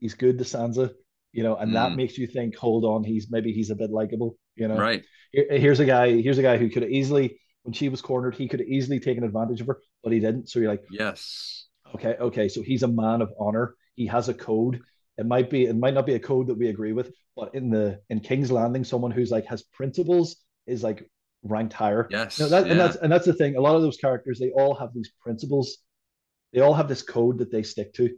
He's good to Sansa. You know, and mm. that makes you think, hold on, he's maybe he's a bit likable. You know, right? Here, here's a guy. Here's a guy who could have easily when she was cornered, he could have easily taken advantage of her, but he didn't. So you're like, yes, okay, okay. So he's a man of honor. He has a code. It might be, it might not be a code that we agree with, but in the in King's Landing, someone who's like has principles is like ranked higher. Yes, you know, that, yeah. and that's and that's the thing. A lot of those characters, they all have these principles. They all have this code that they stick to.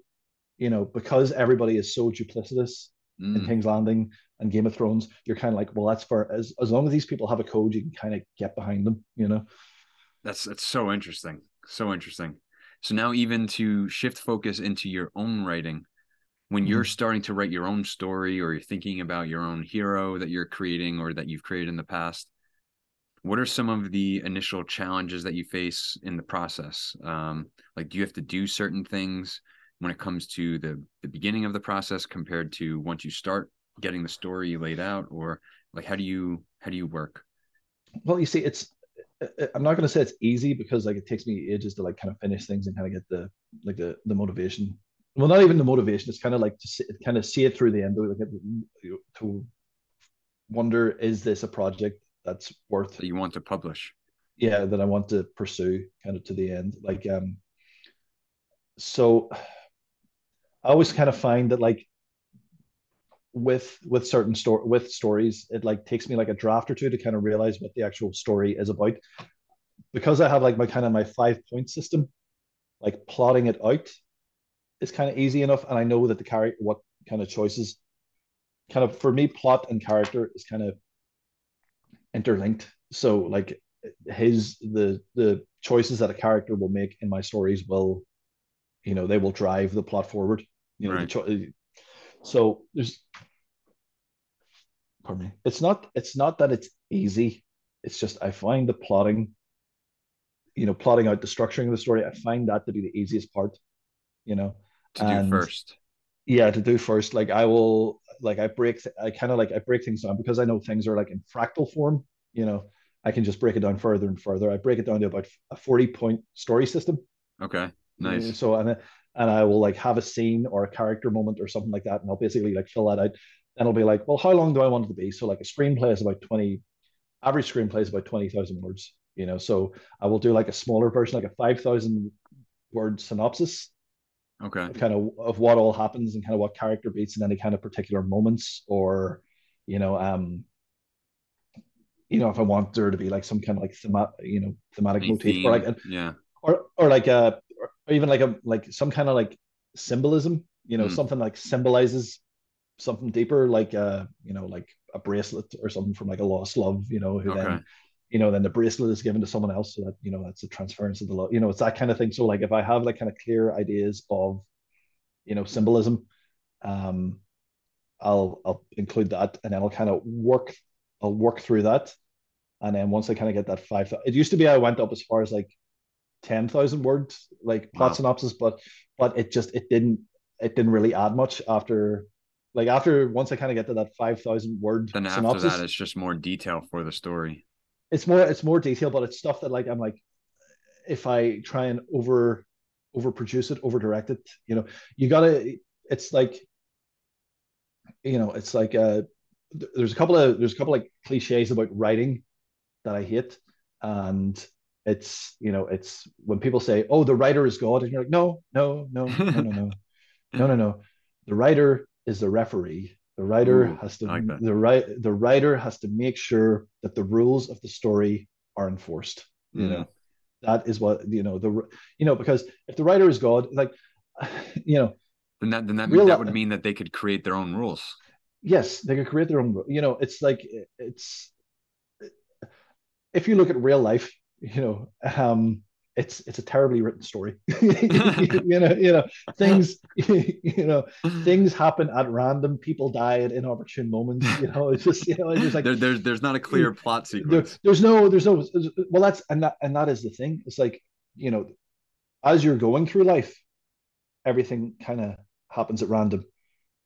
You know, because everybody is so duplicitous mm. in King's Landing and Game of Thrones, you're kind of like, well, that's for as as long as these people have a code, you can kind of get behind them. You know, that's that's so interesting, so interesting. So now, even to shift focus into your own writing, when mm-hmm. you're starting to write your own story or you're thinking about your own hero that you're creating or that you've created in the past, what are some of the initial challenges that you face in the process? Um, like, do you have to do certain things when it comes to the the beginning of the process compared to once you start getting the story laid out, or like how do you how do you work? Well, you see, it's I'm not going to say it's easy because like it takes me ages to like kind of finish things and kind of get the like the the motivation. Well, not even the motivation. It's kind of like to see, kind of see it through the end. Like to wonder, is this a project that's worth that you want to publish? Yeah, that I want to pursue kind of to the end. Like, um, so I always kind of find that like with with certain story with stories it like takes me like a draft or two to kind of realize what the actual story is about. Because i have like my kind of my five point system like plotting it out is kind of easy enough and i know that the character what kind of choices kind of for me plot and character is kind of interlinked. So like his the the choices that a character will make in my stories will you know they will drive the plot forward you know right. the cho- so there's pardon me. It's not it's not that it's easy. It's just I find the plotting, you know, plotting out the structuring of the story, I find that to be the easiest part, you know. To and, do first. Yeah, to do first. Like I will like I break I kind of like I break things down because I know things are like in fractal form, you know. I can just break it down further and further. I break it down to about a 40 point story system. Okay. Mm, nice. So and and I will like have a scene or a character moment or something like that, and I'll basically like fill that out then I'll be like, well, how long do I want it to be? So like a screenplay is about 20, average screenplay is about 20,000 words, you know, so I will do like a smaller version, like a 5,000 word synopsis. Okay. Kind of of what all happens and kind of what character beats in any kind of particular moments or, you know, um, you know, if I want there to be like some kind of like thematic, you know, thematic motif or like, a, yeah, or, or like a, or even like a, like some kind of like symbolism, you know, mm. something like symbolizes something deeper, like uh, you know, like a bracelet or something from like a lost love, you know, who okay. then you know, then the bracelet is given to someone else so that, you know, that's a transference of the love, you know, it's that kind of thing. So like if I have like kind of clear ideas of, you know, symbolism, um, I'll I'll include that and then I'll kind of work I'll work through that. And then once I kind of get that five, it used to be I went up as far as like ten thousand words, like plot wow. synopsis, but but it just it didn't it didn't really add much after like after once I kind of get to that five thousand word then synopsis, after that it's just more detail for the story. It's more it's more detail, but it's stuff that like I'm like if I try and over overproduce it, over direct it, you know, you gotta it's like you know, it's like uh there's a couple of there's a couple like cliches about writing that I hate. And it's you know, it's when people say, Oh, the writer is God, and you're like, no, no, no, no, no, no, no, no, no. The writer is the referee. The writer Ooh, has to like the right the writer has to make sure that the rules of the story are enforced. Mm. You know, that is what you know the you know because if the writer is God, like you know, then that then that, real, that would mean that they could create their own rules. Yes, they could create their own. You know, it's like it's if you look at real life, you know, um, it's it's a terribly written story. you know, you know, things you know, things happen at random. People die at inopportune moments. You know, it's just you know, it's like there, there's there's not a clear plot sequence. There, there's no there's no well that's and that and that is the thing. It's like you know, as you're going through life, everything kind of happens at random.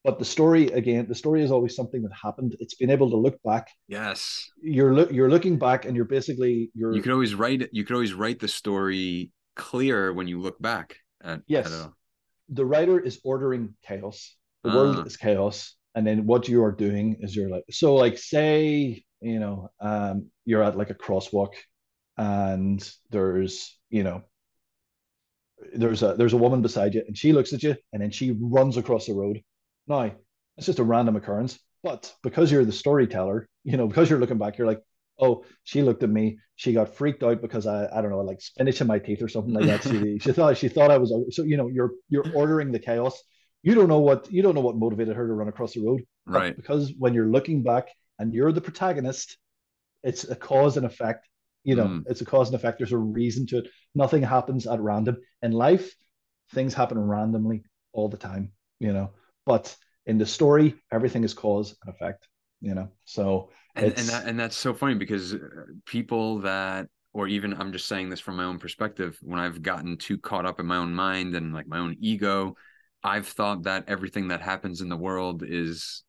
But the story again, the story is always something that happened. It's been able to look back. Yes. You're look you're looking back and you're basically you're You could always write you could always write the story clear when you look back at yes. at the writer is ordering chaos. The Ah. world is chaos. And then what you are doing is you're like so like say, you know, um you're at like a crosswalk and there's, you know, there's a there's a woman beside you and she looks at you and then she runs across the road. Now, it's just a random occurrence, but because you're the storyteller, you know, because you're looking back, you're like, oh, she looked at me, she got freaked out because I I don't know, like spinach in my teeth or something like that. She she thought she thought I was so you know, you're you're ordering the chaos. You don't know what you don't know what motivated her to run across the road. Right. Because when you're looking back and you're the protagonist, it's a cause and effect. You know, Mm. it's a cause and effect. There's a reason to it. Nothing happens at random. In life, things happen randomly all the time, you know. But in the story, everything is cause and effect, you know. So and and that and that's so funny because uh, people that or even I'm just saying this from my own perspective when I've gotten too caught up in my own mind and like my own ego I've thought that everything that happens in the world is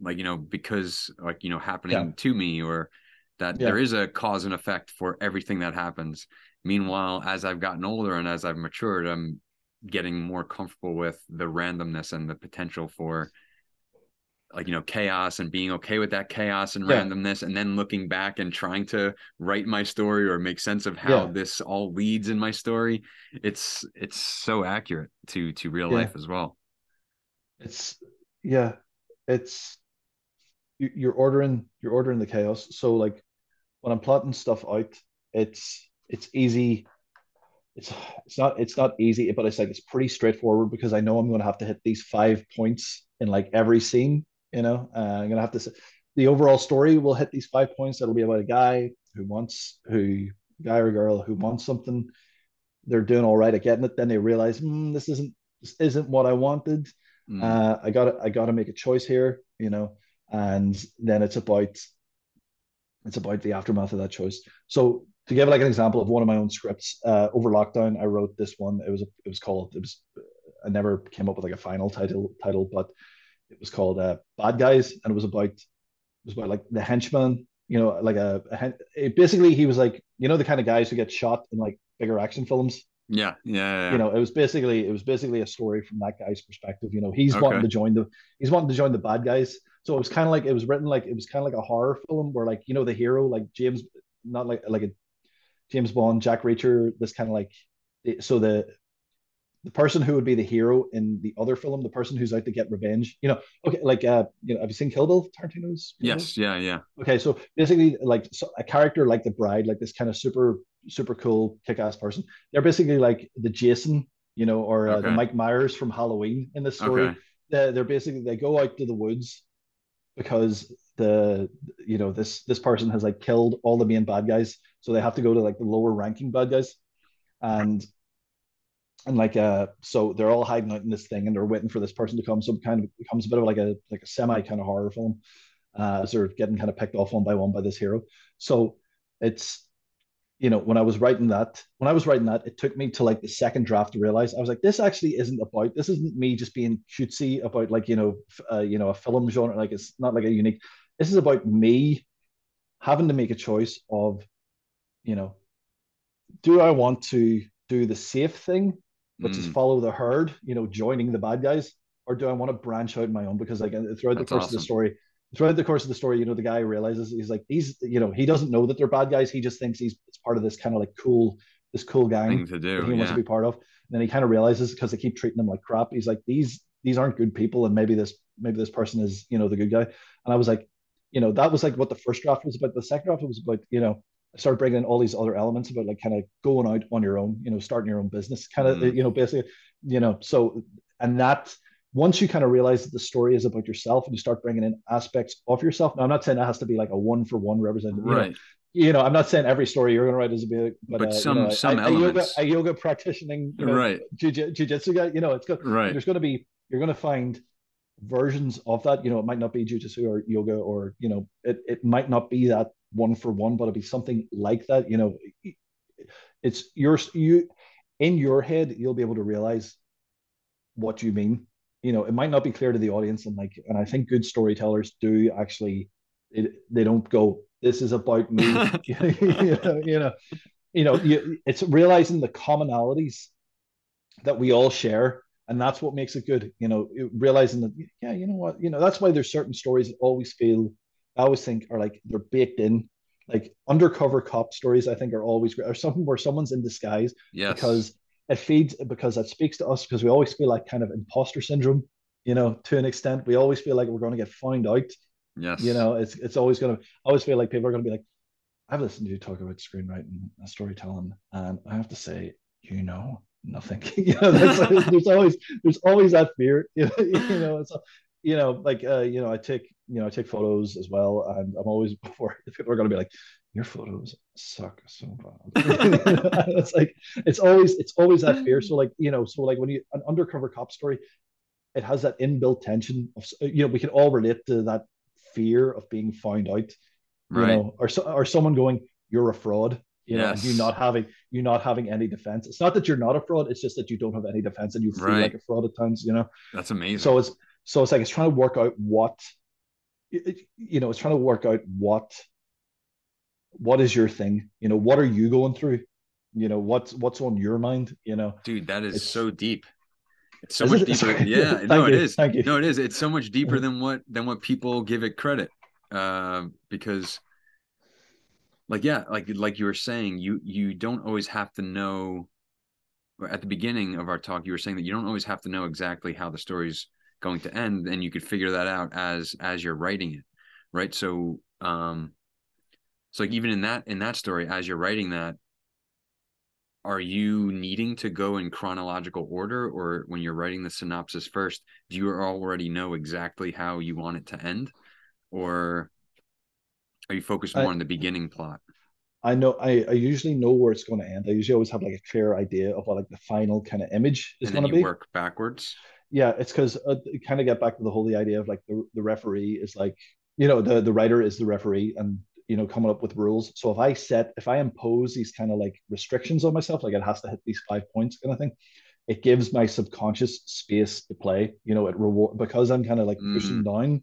like you know because like you know happening Yeah. to me or that Yeah. there is a cause and effect for everything that happens meanwhile as I've gotten older and as I've matured I'm getting more comfortable with the randomness and the potential for like you know chaos and being okay with that chaos and Yeah. randomness and then looking back and trying to write my story or make sense of how Yeah. this all leads in my story it's it's so accurate to to real Yeah. life as well it's yeah, it's you- you're ordering you're ordering the chaos. So like when I'm plotting stuff out, it's it's easy. It's it's not it's not easy, but it's like it's pretty straightforward because I know I'm going to have to hit these five points in like every scene. You know, uh, I'm going to have to. The overall story will hit these five points. That'll be about a guy who wants who guy or girl who wants something. They're doing all right at getting it. Then they realize "Hmm, this isn't this isn't what I wanted Mm. uh, I got I got to make a choice here, you know, and then it's about it's about the aftermath of that choice. So to give like an example of one of my own scripts, uh, over lockdown, I wrote this one. It was a, it was called it was I never came up with like a final title title, but it was called uh, Bad Guys, and it was about it was about like the henchman, you know, like a, a hen- it, basically he was like you know the kind of guys who get shot in like bigger action films yeah yeah, yeah. you know it was basically it was basically a story from that guy's perspective you know he's Okay. wanting to join the he's wanting to join the bad guys so it was kind of like it was written like it was kind of like a horror film where like you know the hero like james not like like a james bond jack reacher this kind of like so the the person who would be the hero in the other film the person who's out to get revenge you know okay like uh you know have you seen kill bill tarantino's Kill Bill? yes yeah yeah Okay, so basically, like so a character like the bride, like this kind of super, super cool, kick-ass person. They're basically like the Jason, you know, or uh, the Mike Myers from Halloween in this story. okay They're, they're basically they go out to the woods because the you know this this person has like killed all the main bad guys, so they have to go to like the lower ranking bad guys, and and like uh so they're all hiding out in this thing and they're waiting for this person to come. So it kind of becomes a bit of like a like a semi kind of horror film uh, as they're getting kind of picked off one by one by this hero. So it's you know when I was writing that when I was writing that it took me to like the second draft to realize I was like this actually isn't about this isn't me just being cutesy about like you know uh, you know a film genre like it's not like a unique this is about me having to make a choice of you know do I want to do the safe thing which is Mm, follow the herd, you know, joining the bad guys, or do I want to branch out my own? Because like throughout the That's course of the story, throughout the course of the story, you know, the guy realizes he's like these, you know, he doesn't know that they're bad guys. He just thinks he's it's part of this kind of like cool, this cool gang thing to do that he wants to be part of. And then he kind of realizes because they keep treating him like crap. He's like these these aren't good people, and maybe this maybe this person is you know the good guy. And I was like, you know, that was like what the first draft was about. The second draft was about you know. I started bringing in all these other elements about like kind of going out on your own, you know, starting your own business, kind of, Mm. you know, basically, you know, so and that once you kind of realize that the story is about yourself and you start bringing in aspects of yourself. Now, I'm not saying that has to be like a one for one represent. You know, right you know, I'm not saying every story you're going to write is a bit, but, But uh, some- you know, some a, a yoga, elements. a yoga practicing, you know, right jiu- jujitsu guy, you know, it's good. right There's going to be, you're going to find versions of that. You know, it might not be jujitsu or yoga, or you know, it it might not be that one for one, but it'll be something like that. You know, it's your you in your head, you'll be able to realize what you mean you know, it might not be clear to the audience, and like, and I think good storytellers do actually, it, they don't go, "This is about me," you know, you know, you know, you, it's realizing the commonalities that we all share, and that's what makes it good. You know, realizing that, yeah, you know what, you know, that's why there's certain stories that always feel, I always think are like they're baked in like undercover cop stories i think are always great or something where someone's in disguise yes. because it feeds because it speaks to us because we always feel like kind of imposter syndrome you know to an extent we always feel like we're going to get found out yes you know it's it's always going to I always feel like people are going to be like i've listened to you talk about screenwriting and storytelling and i have to say you know nothing you know there's always there's always that fear you know, you know it's you know, like uh, you know, I take you know, I take photos as well, and I'm always before people are going to be like, your photos suck so bad. it's like it's always it's always that fear. So like you know, so like when you an undercover cop story, it has that inbuilt tension of you know we can all relate to that fear of being found out, you right. know, or or someone going, you're a fraud, you know, yes. you not having you not having any defense. It's not that you're not a fraud; it's just that you don't have any defense and you feel right. like a fraud at times. You know, that's amazing. So it's so it's like it's trying to work out what you know it's trying to work out what what is your thing you know what are you going through you know what's what's on your mind you know dude that is it's, so deep it's so much it? deeper yeah no you. it is Thank you. no it is it's so much deeper than what than what people give it credit uh, because like yeah like like you were saying you you don't always have to know at the beginning of our talk you were saying that you don't always have to know exactly how the story's going to end and you could figure that out as as you're writing it right? So um so like even in that in that story as you're writing that are you needing to go in chronological order or when you're writing the synopsis first do you already know exactly how you want it to end? Or are you focused more I, on the beginning plot I know I, I usually know where it's going to end. I usually always have like a clear idea of what like the final kind of image is going to be. Work backwards yeah, it's because uh, kind of get back to the whole the idea of like the, the referee is like you know the the writer is the referee and you know coming up with rules. So if I set if I impose these kind of like restrictions on myself, like it has to hit these five points kind of thing, it gives my subconscious space to play. You know, it reward because I'm kind of like mm. pushing down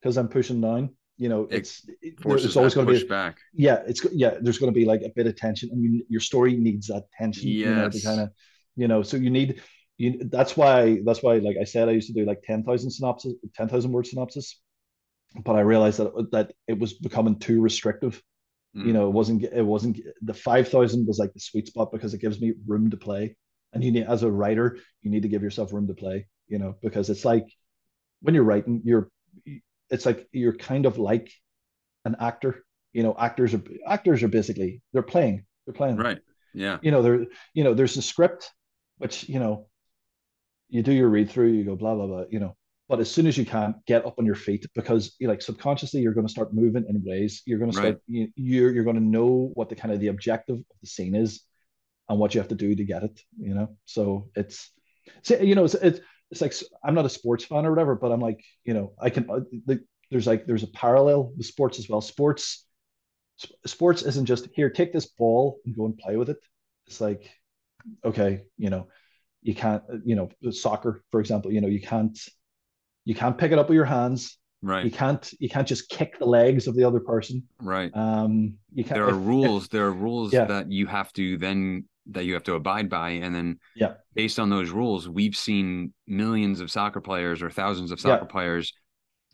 because I'm pushing down. You know, it's it it's always going to be back. Yeah, it's yeah. There's going to be like a bit of tension, and you, your story needs that tension. Yes. You know, to kind of you know, so you need you that's why that's why like I said I used to do like 10,000 synopsis 10,000 word synopsis but I realized that that it was becoming too restrictive mm. you know it wasn't it wasn't the 5,000 was like the sweet spot because it gives me room to play and you need as a writer you need to give yourself room to play you know because it's like when you're writing you're it's like you're kind of like an actor you know actors are actors are basically they're playing they're playing right yeah you know there you know there's a script which you know you do your read through, you go blah blah blah, you know. But as soon as you can, get up on your feet because you like subconsciously you're going to start moving in ways. You're going to start right. you, you're you're going to know what the kind of the objective of the scene is, and what you have to do to get it. You know, so it's, you know, it's it's, it's like I'm not a sports fan or whatever, but I'm like you know I can the, there's like there's a parallel with sports as well. Sports sports isn't just here take this ball and go and play with it. It's like okay, you know, you can't you know soccer for example you know you can't you can't pick it up with your hands right you can't you can't just kick the legs of the other person right um you can't there are if, rules if, there are rules yeah. that you have to then that you have to abide by. And then yeah. based on those rules we've seen millions of soccer players or thousands of soccer yeah. players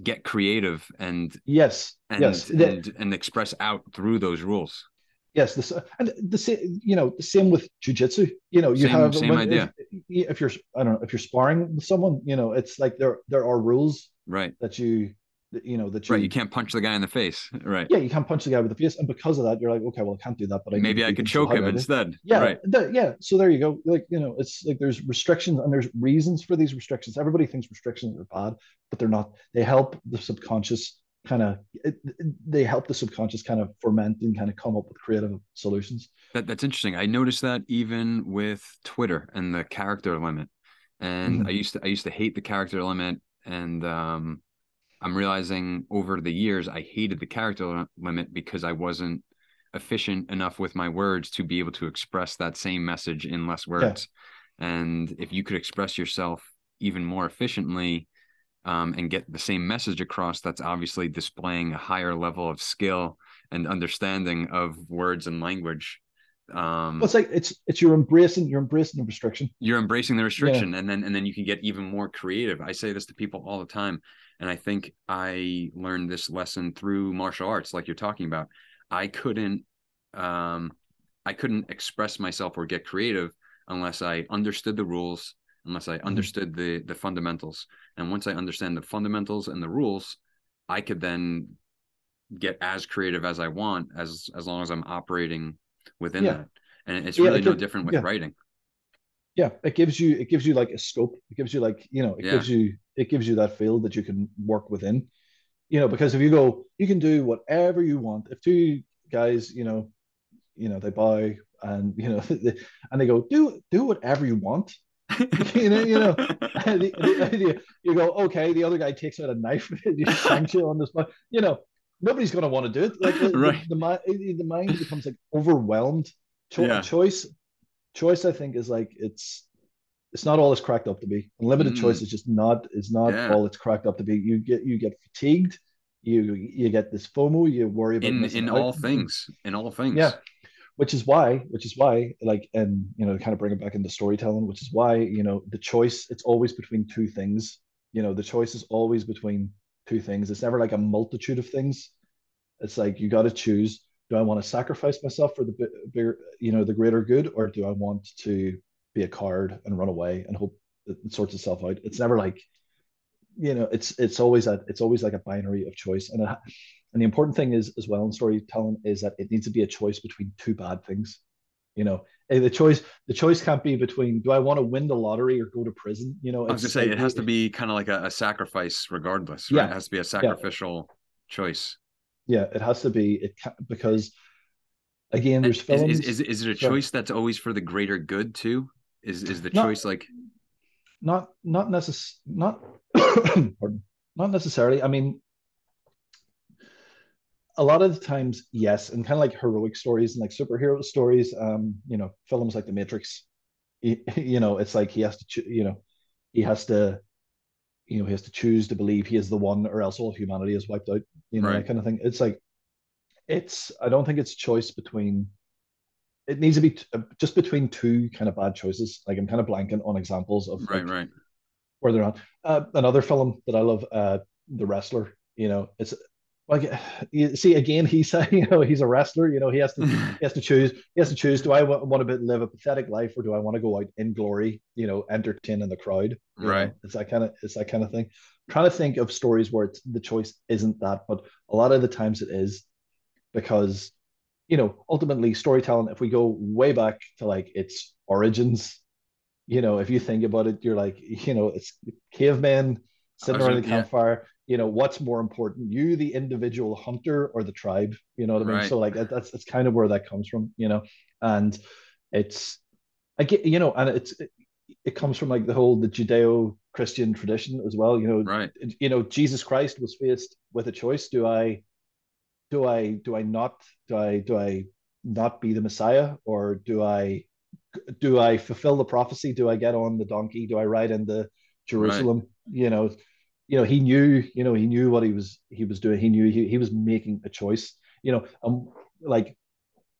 get creative and yes and, yes. And, and express out through those rules. Yes this and the same you know the same with jujitsu you know you same, have same when, idea. if, if, you're i don't know if you're sparring with someone you know it's like there there are rules right. that you you know that you right you can't punch the guy in the face right yeah you can't punch the guy with the face and because of that you're like okay well i can't do that but I maybe i could choke him instead yeah right the, yeah so there you go like you know it's like there's restrictions and there's reasons for these restrictions everybody thinks restrictions are bad but they're not they help the subconscious kind of they help the subconscious kind of ferment and kind of come up with creative solutions. That, that's interesting. I noticed that even with Twitter and the character limit. And mm-hmm. I used to I used to hate the character limit, and um, I'm realizing over the years I hated the character limit because I wasn't efficient enough with my words to be able to express that same message in less words. Yeah. And if you could express yourself even more efficiently um, and get the same message across that's obviously displaying a higher level of skill and understanding of words and language um well, it's like it's it's you're embracing you're embracing the restriction you're embracing the restriction yeah. and then and then you can get even more creative i say this to people all the time and i think i learned this lesson through martial arts like you're talking about i couldn't um i couldn't express myself or get creative unless i understood the rules unless i mm-hmm. understood the the fundamentals and once i understand the fundamentals and the rules i could then get as creative as i want as as long as i'm operating within yeah. that. And it's really yeah, no different with yeah. writing. Yeah it gives you it gives you like a scope. It gives you like you know it gives you it gives you that field that you can work within. You know because if you go you can do whatever you want. If two guys you know you know they buy and you know they, and they go do do whatever you want. You know you know the, the, you go okay the other guy takes out a knife and you you on the spot. You know nobody's going to want to do it. Like the, right. the, the, the mind becomes like overwhelmed. Cho- yeah. Choice, choice, I think is like it's it's not all it's cracked up to be. Unlimited mm. choice is just not is not yeah. all it's cracked up to be. You get you get fatigued. You you get this FOMO. You worry about in in out. all things. In all things. Yeah. Which is why, which is why, like, and you know, kind of bring it back into storytelling, which is why, you know, the choice, it's always between two things. You know, the choice is always between two things. It's never like a multitude of things. It's like you got to choose. Do I want to sacrifice myself for the bigger, you know, the greater good, or do I want to be a card and run away and hope it sorts itself out? It's never like, you know, it's it's always a it's always like a binary of choice. And it, and the important thing is as well in storytelling is that it needs to be a choice between two bad things. You know, the choice the choice can't be between do I want to win the lottery or go to prison? You know, I was gonna say it has to be kind of like a, a, sacrifice, regardless. Right? Yeah, it has to be a sacrificial yeah. choice. Yeah, it has to be. It can, because again, there's films. Is, is, is, it a choice that's always for the greater good too? Is is the not, choice like? Not not necess not not necessarily. I mean, a lot of the times, yes, and kind of like heroic stories and like superhero stories, um, you know, films like The Matrix, you, you know, it's like he has to, you know, he has to, you know, he has to choose to believe he is the one, or else all humanity is wiped out, you know, right. that kind of thing. It's like, it's, I don't think it's choice between, it needs to be t- uh, just between two kind of bad choices. Like I'm kind of blanking on examples of right, like, right, where they're on. Uh, another film that I love, uh, The Wrestler. You know, it's like you see again he's you know he's a wrestler you know he has to he has to choose he has to choose do i want, want to live a pathetic life or do i want to go out in glory you know entertaining the crowd? Right know? it's that kind of it's that kind of thing. I'm trying to think of stories where it's the choice isn't that but a lot of the times it is because you know ultimately storytelling if we go way back to like its origins you know if you think about it you're like you know it's cavemen sitting around the campfire you know what's more important you the individual hunter or the tribe you know what i mean? Right. so like that's that's kind of where that comes from you know? And it's i get you know and it's it, it comes from like the whole the judeo-christian tradition as well you know? Right. You know jesus christ was faced with a choice do i do i do i not do i do i not be the messiah or do i do i fulfill the prophecy? Do i get on the donkey? Do i ride into jerusalem right. you know you know he knew you know he knew what he was he was doing. He knew he, he was making a choice. You know um like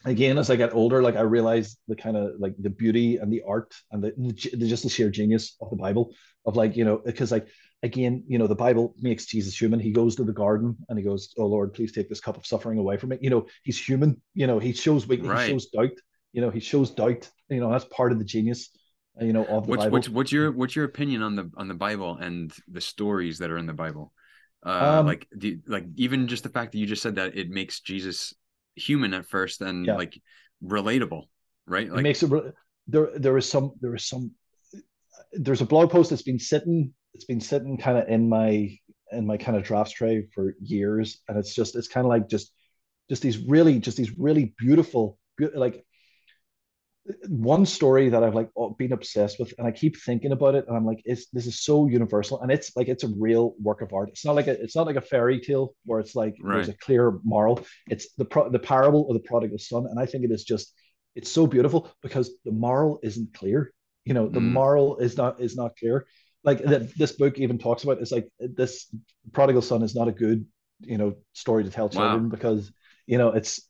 again as i get older like i realized the kind of like the beauty and the art and the, the just the sheer genius of the bible of like you know because like again you know the bible makes jesus human. He goes to the garden and he goes oh lord please take this cup of suffering away from me. You know he's human. You know he shows weakness right. he shows doubt. You know he shows doubt. You know that's part of the genius you know of the what's, Bible. What's, what's your what's your opinion on the on the Bible and the stories that are in the Bible? Uh, um, like do, like even just the fact that you just said that it makes Jesus human at first and yeah. like relatable, right? Like, it makes it re- there. There is some. There is some. There's a blog post that's been sitting. It's been sitting kind of in my in my kind of drafts tray for years, and it's just it's kind of like just just these really just these really beautiful like one story that I've like been obsessed with, and I keep thinking about it, and I'm like, it's this is so universal, and it's like it's a real work of art. It's not like a it's not like a fairy tale where it's like right. there's a clear moral. It's the pro, the parable of the prodigal son, and I think it is just it's so beautiful because the moral isn't clear. You know, the mm. moral is not is not clear. like that this book even talks about it's like this prodigal son is not a good you know story to tell children wow. because you know it's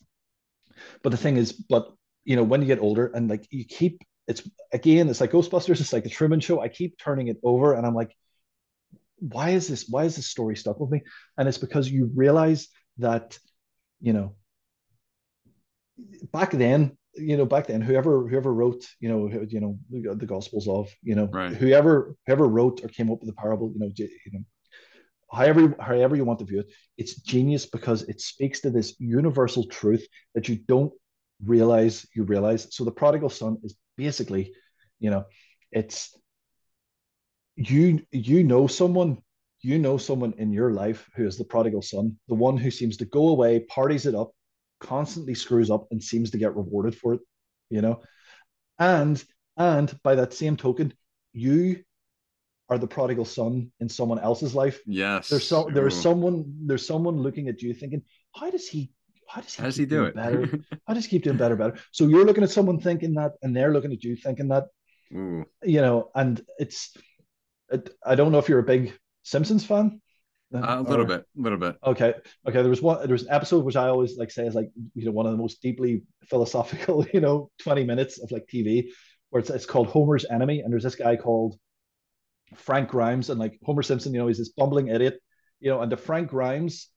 but the thing is but you know when you get older and like you keep it's again it's like ghostbusters it's like the truman show i keep turning it over and i'm like why is this why is this story stuck with me and it's because you realize that you know back then you know back then whoever whoever wrote you know who, you know the gospels of you know right. whoever whoever wrote or came up with the parable you know you know however however you want to view it it's genius because it speaks to this universal truth that you don't realize you realize. So the prodigal son is basically you know it's you you know someone you know someone in your life who is the prodigal son the one who seems to go away parties it up constantly screws up and seems to get rewarded for it you know? And and by that same token you are the prodigal son in someone else's life. Yes. There's so there's someone there's someone looking at you thinking how does he how does he, how does he do it better how does he keep doing better better so you're looking at someone thinking that and they're looking at you thinking that Ooh. you know and it's it, i don't know if you're a big simpsons fan uh, a little or, bit, a little bit. Okay, okay. There was one. There was an episode which I always like say is like you know one of the most deeply philosophical you know twenty minutes of like TV, where it's it's called Homer's Enemy, and there's this guy called Frank Grimes, and like Homer Simpson, you know, he's this bumbling idiot, you know, and the Frank Grimes,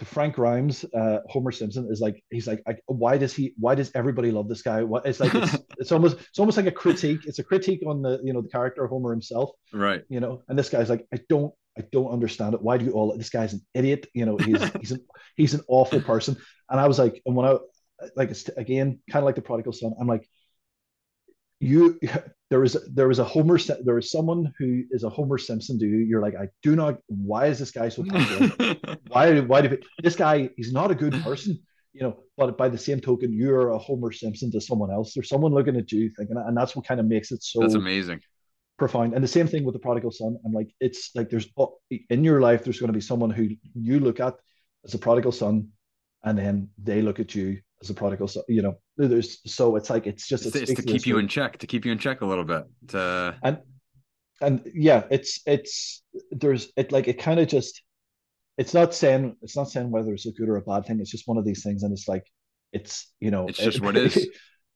to Frank Grimes, uh, Homer Simpson is like he's like, I, why does he? Why does everybody love this guy? What it's like it's, it's almost it's almost like a critique. It's a critique on the you know the character Homer himself, right? You know, and this guy's like, I don't I don't understand it. Why do you all? This guy's an idiot. You know, he's he's an he's an awful person. And I was like, and when I like it's again kind of like the prodigal son. I'm like, you there is there is a Homer there is someone who is a Homer Simpson to you. You're like, I do not. Why is this guy so popular? why why do this guy? He's not a good person. You know, but by the same token, you're a Homer Simpson to someone else. There's someone looking at you thinking, and that's what kind of makes it so. That's amazing profound. And the same thing with the prodigal son. I'm like, it's like there's oh, in your life, there's going to be someone who you look at as a prodigal son, and then they look at you as a prodigal son. You know, there's so it's like it's just it's, it's to keep you in check, to keep you in check a little bit. To... And and yeah, it's it's there's it like it kind of just it's not saying it's not saying whether it's a good or a bad thing. It's just one of these things, and it's like it's you know it's just it, what it is.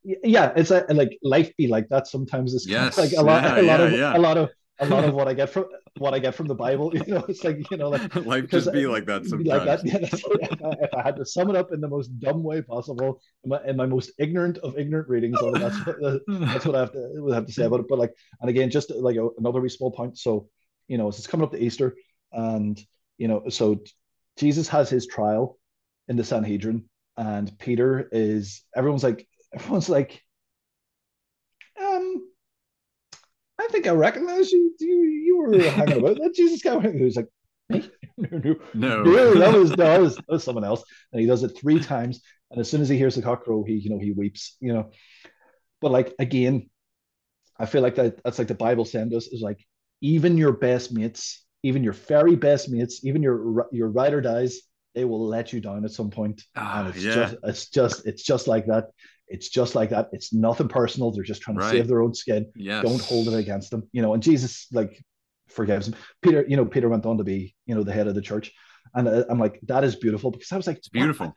yeah, it's a, like life be like that sometimes. It's yes, like a lot, yeah, a lot yeah, of yeah. a lot of a lot of what I get from what I get from the Bible. You know, it's like you know, like life just be like that sometimes. Like that, yeah, if, I, if, I, had to sum it up in the most dumb way possible, in my, in my most ignorant of ignorant readings, of it, that's what, that's what I have to would have to say about it. But like, and again, just like a, another wee small point. So, you know, it's coming up to Easter, and you know, so Jesus has his trial in the Sanhedrin, and Peter is everyone's like everyone's like, um, I think I recognize you. You, you were hanging about that Jesus guy. Who's like, me? no, no, no. no that, was, that, was, that was someone else. And he does it three times. And as soon as he hears the cock crow, he, you know, he weeps, you know. But like, again, I feel like that that's like the Bible sends us is like, even your best mates, even your very best mates, even your your ride or dies, they will let you down at some point. Oh, and it's yeah. just it's just it's just like that. It's just like that. It's nothing personal. They're just trying to right. save their own skin. Yes. Don't hold it against them. You know, and Jesus like forgives him. Peter, you know, Peter went on to be, you know, the head of the church. And uh, I'm like, that is beautiful because I was like, it's beautiful.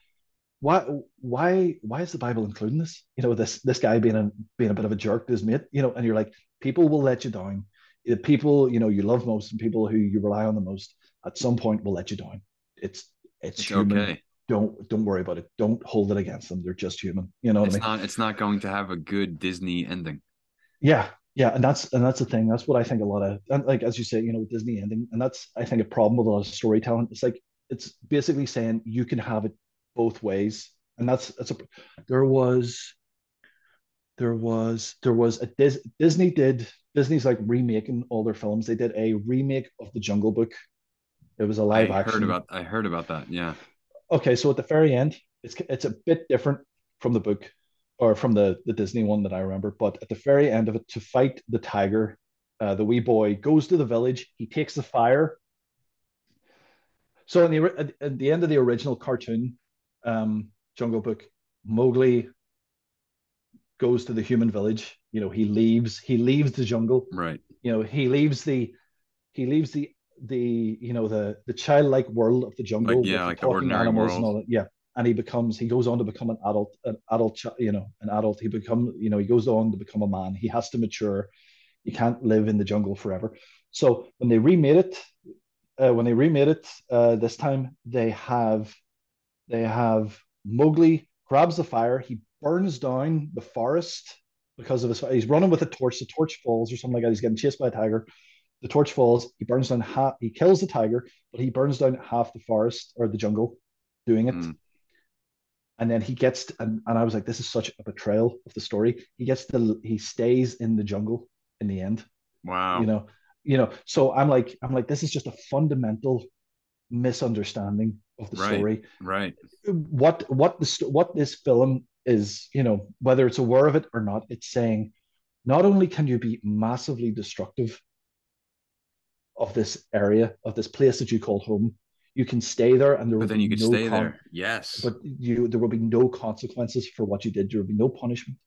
Why, why, why is the Bible including this? You know, this this guy being a being a bit of a jerk to his mate. You know, and you're like, people will let you down. The people, you know, you love most and people who you rely on the most at some point will let you down. It's it's, it's human. Okay don't don't worry about it. Don't hold it against them. They're just human. You know it's I mean? not it's not going to have a good Disney ending. Yeah, yeah, and that's and that's the thing. That's what I think a lot of and like as you say, you know, Disney ending, and that's I think a problem with a lot of storytelling. It's like it's basically saying you can have it both ways, and that's that's a there was there was there was a Dis, Disney did Disney's like remaking all their films. They did a remake of the Jungle Book. It was a live I action. Heard about I heard about that. Yeah okay, so at the very end, it's it's a bit different from the book or from the the Disney one that I remember. But at the very end of it, to fight the tiger, uh, the wee boy goes to the village. He takes the fire. So in the at, at the end of the original cartoon, um, Jungle Book, Mowgli goes to the human village. You know, he leaves he leaves the jungle. Right. You know, he leaves the he leaves the the you know the the childlike world of the jungle like, yeah like the ordinary world and all that. yeah. And he becomes he goes on to become an adult an adult you know an adult. He become you know he goes on to become a man. He has to mature. You can't live in the jungle forever. So when they remade it uh, when they remade it uh, this time they have they have Mowgli grabs the fire. He burns down the forest because of his he's running with a torch. The torch falls or something like that. He's getting chased by a tiger the torch falls. He burns down half. He kills the tiger, but he burns down half the forest or the jungle, doing it. Mm. And then he gets to, and, and I was like, this is such a betrayal of the story. He gets the he stays in the jungle in the end. Wow. You know, you know. So I'm like, I'm like, this is just a fundamental misunderstanding of the right, story. Right. What what the what this film is, you know, whether it's aware of it or not, it's saying not only can you be massively destructive of this area of this place that you call home. You can stay there and there but then you can no stay con- there. Yes. But you there will be no consequences for what you did. There will be no punishment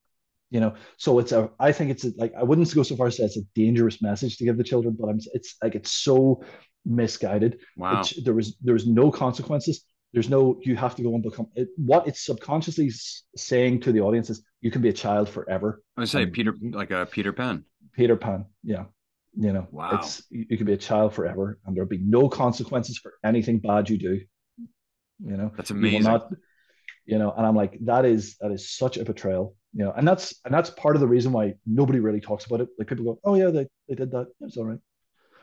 you know? So it's a i think it's a, like i wouldn't go so far as to say it's a dangerous message to give the children but i'm it's like it's so misguided. Wow. It, there was there was no consequences. There's no you have to go and become it, what it's subconsciously saying to the audience is you can be a child forever. I would say peter like a peter pan. Peter pan yeah you know, wow. it's you could be a child forever, and there'll be no consequences for anything bad you do. You know, that's amazing. You, not, you know, and I'm like, that is that is such a betrayal. You know, and that's and that's part of the reason why nobody really talks about it. Like people go, oh yeah, they they did that. It was all right.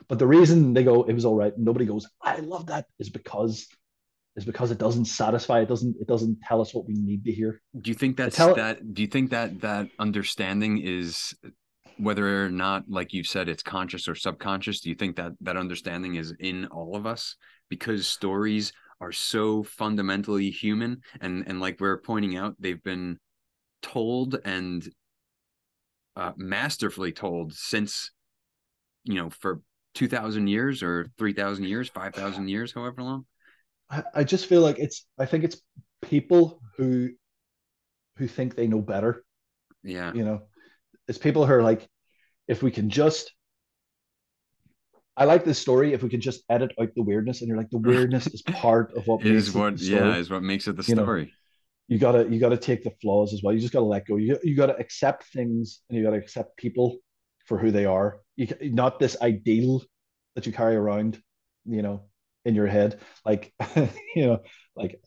But the reason they go, it was all right, nobody goes, I love that, is because is because it doesn't satisfy. It doesn't. It doesn't tell us what we need to hear. Do you think that's tell, that? Do you think that that understanding is whether or not like you said it's conscious or subconscious do you think that that understanding is in all of us? Because stories are so fundamentally human and and like we're pointing out they've been told and uh, masterfully told since you know for 2000 years or 3000 years 5000 years however long. I, I just feel like it's i think it's people who who think they know better. Yeah. You know it's people who are like, if we can just I like this story if we can just edit out the weirdness and you're like the weirdness is part of what is what yeah is what makes it the story. You, know, you gotta you gotta take the flaws as well. You just gotta let go. You you gotta accept things and you gotta accept people for who they are. You not this ideal that you carry around, you know, in your head. Like you know, like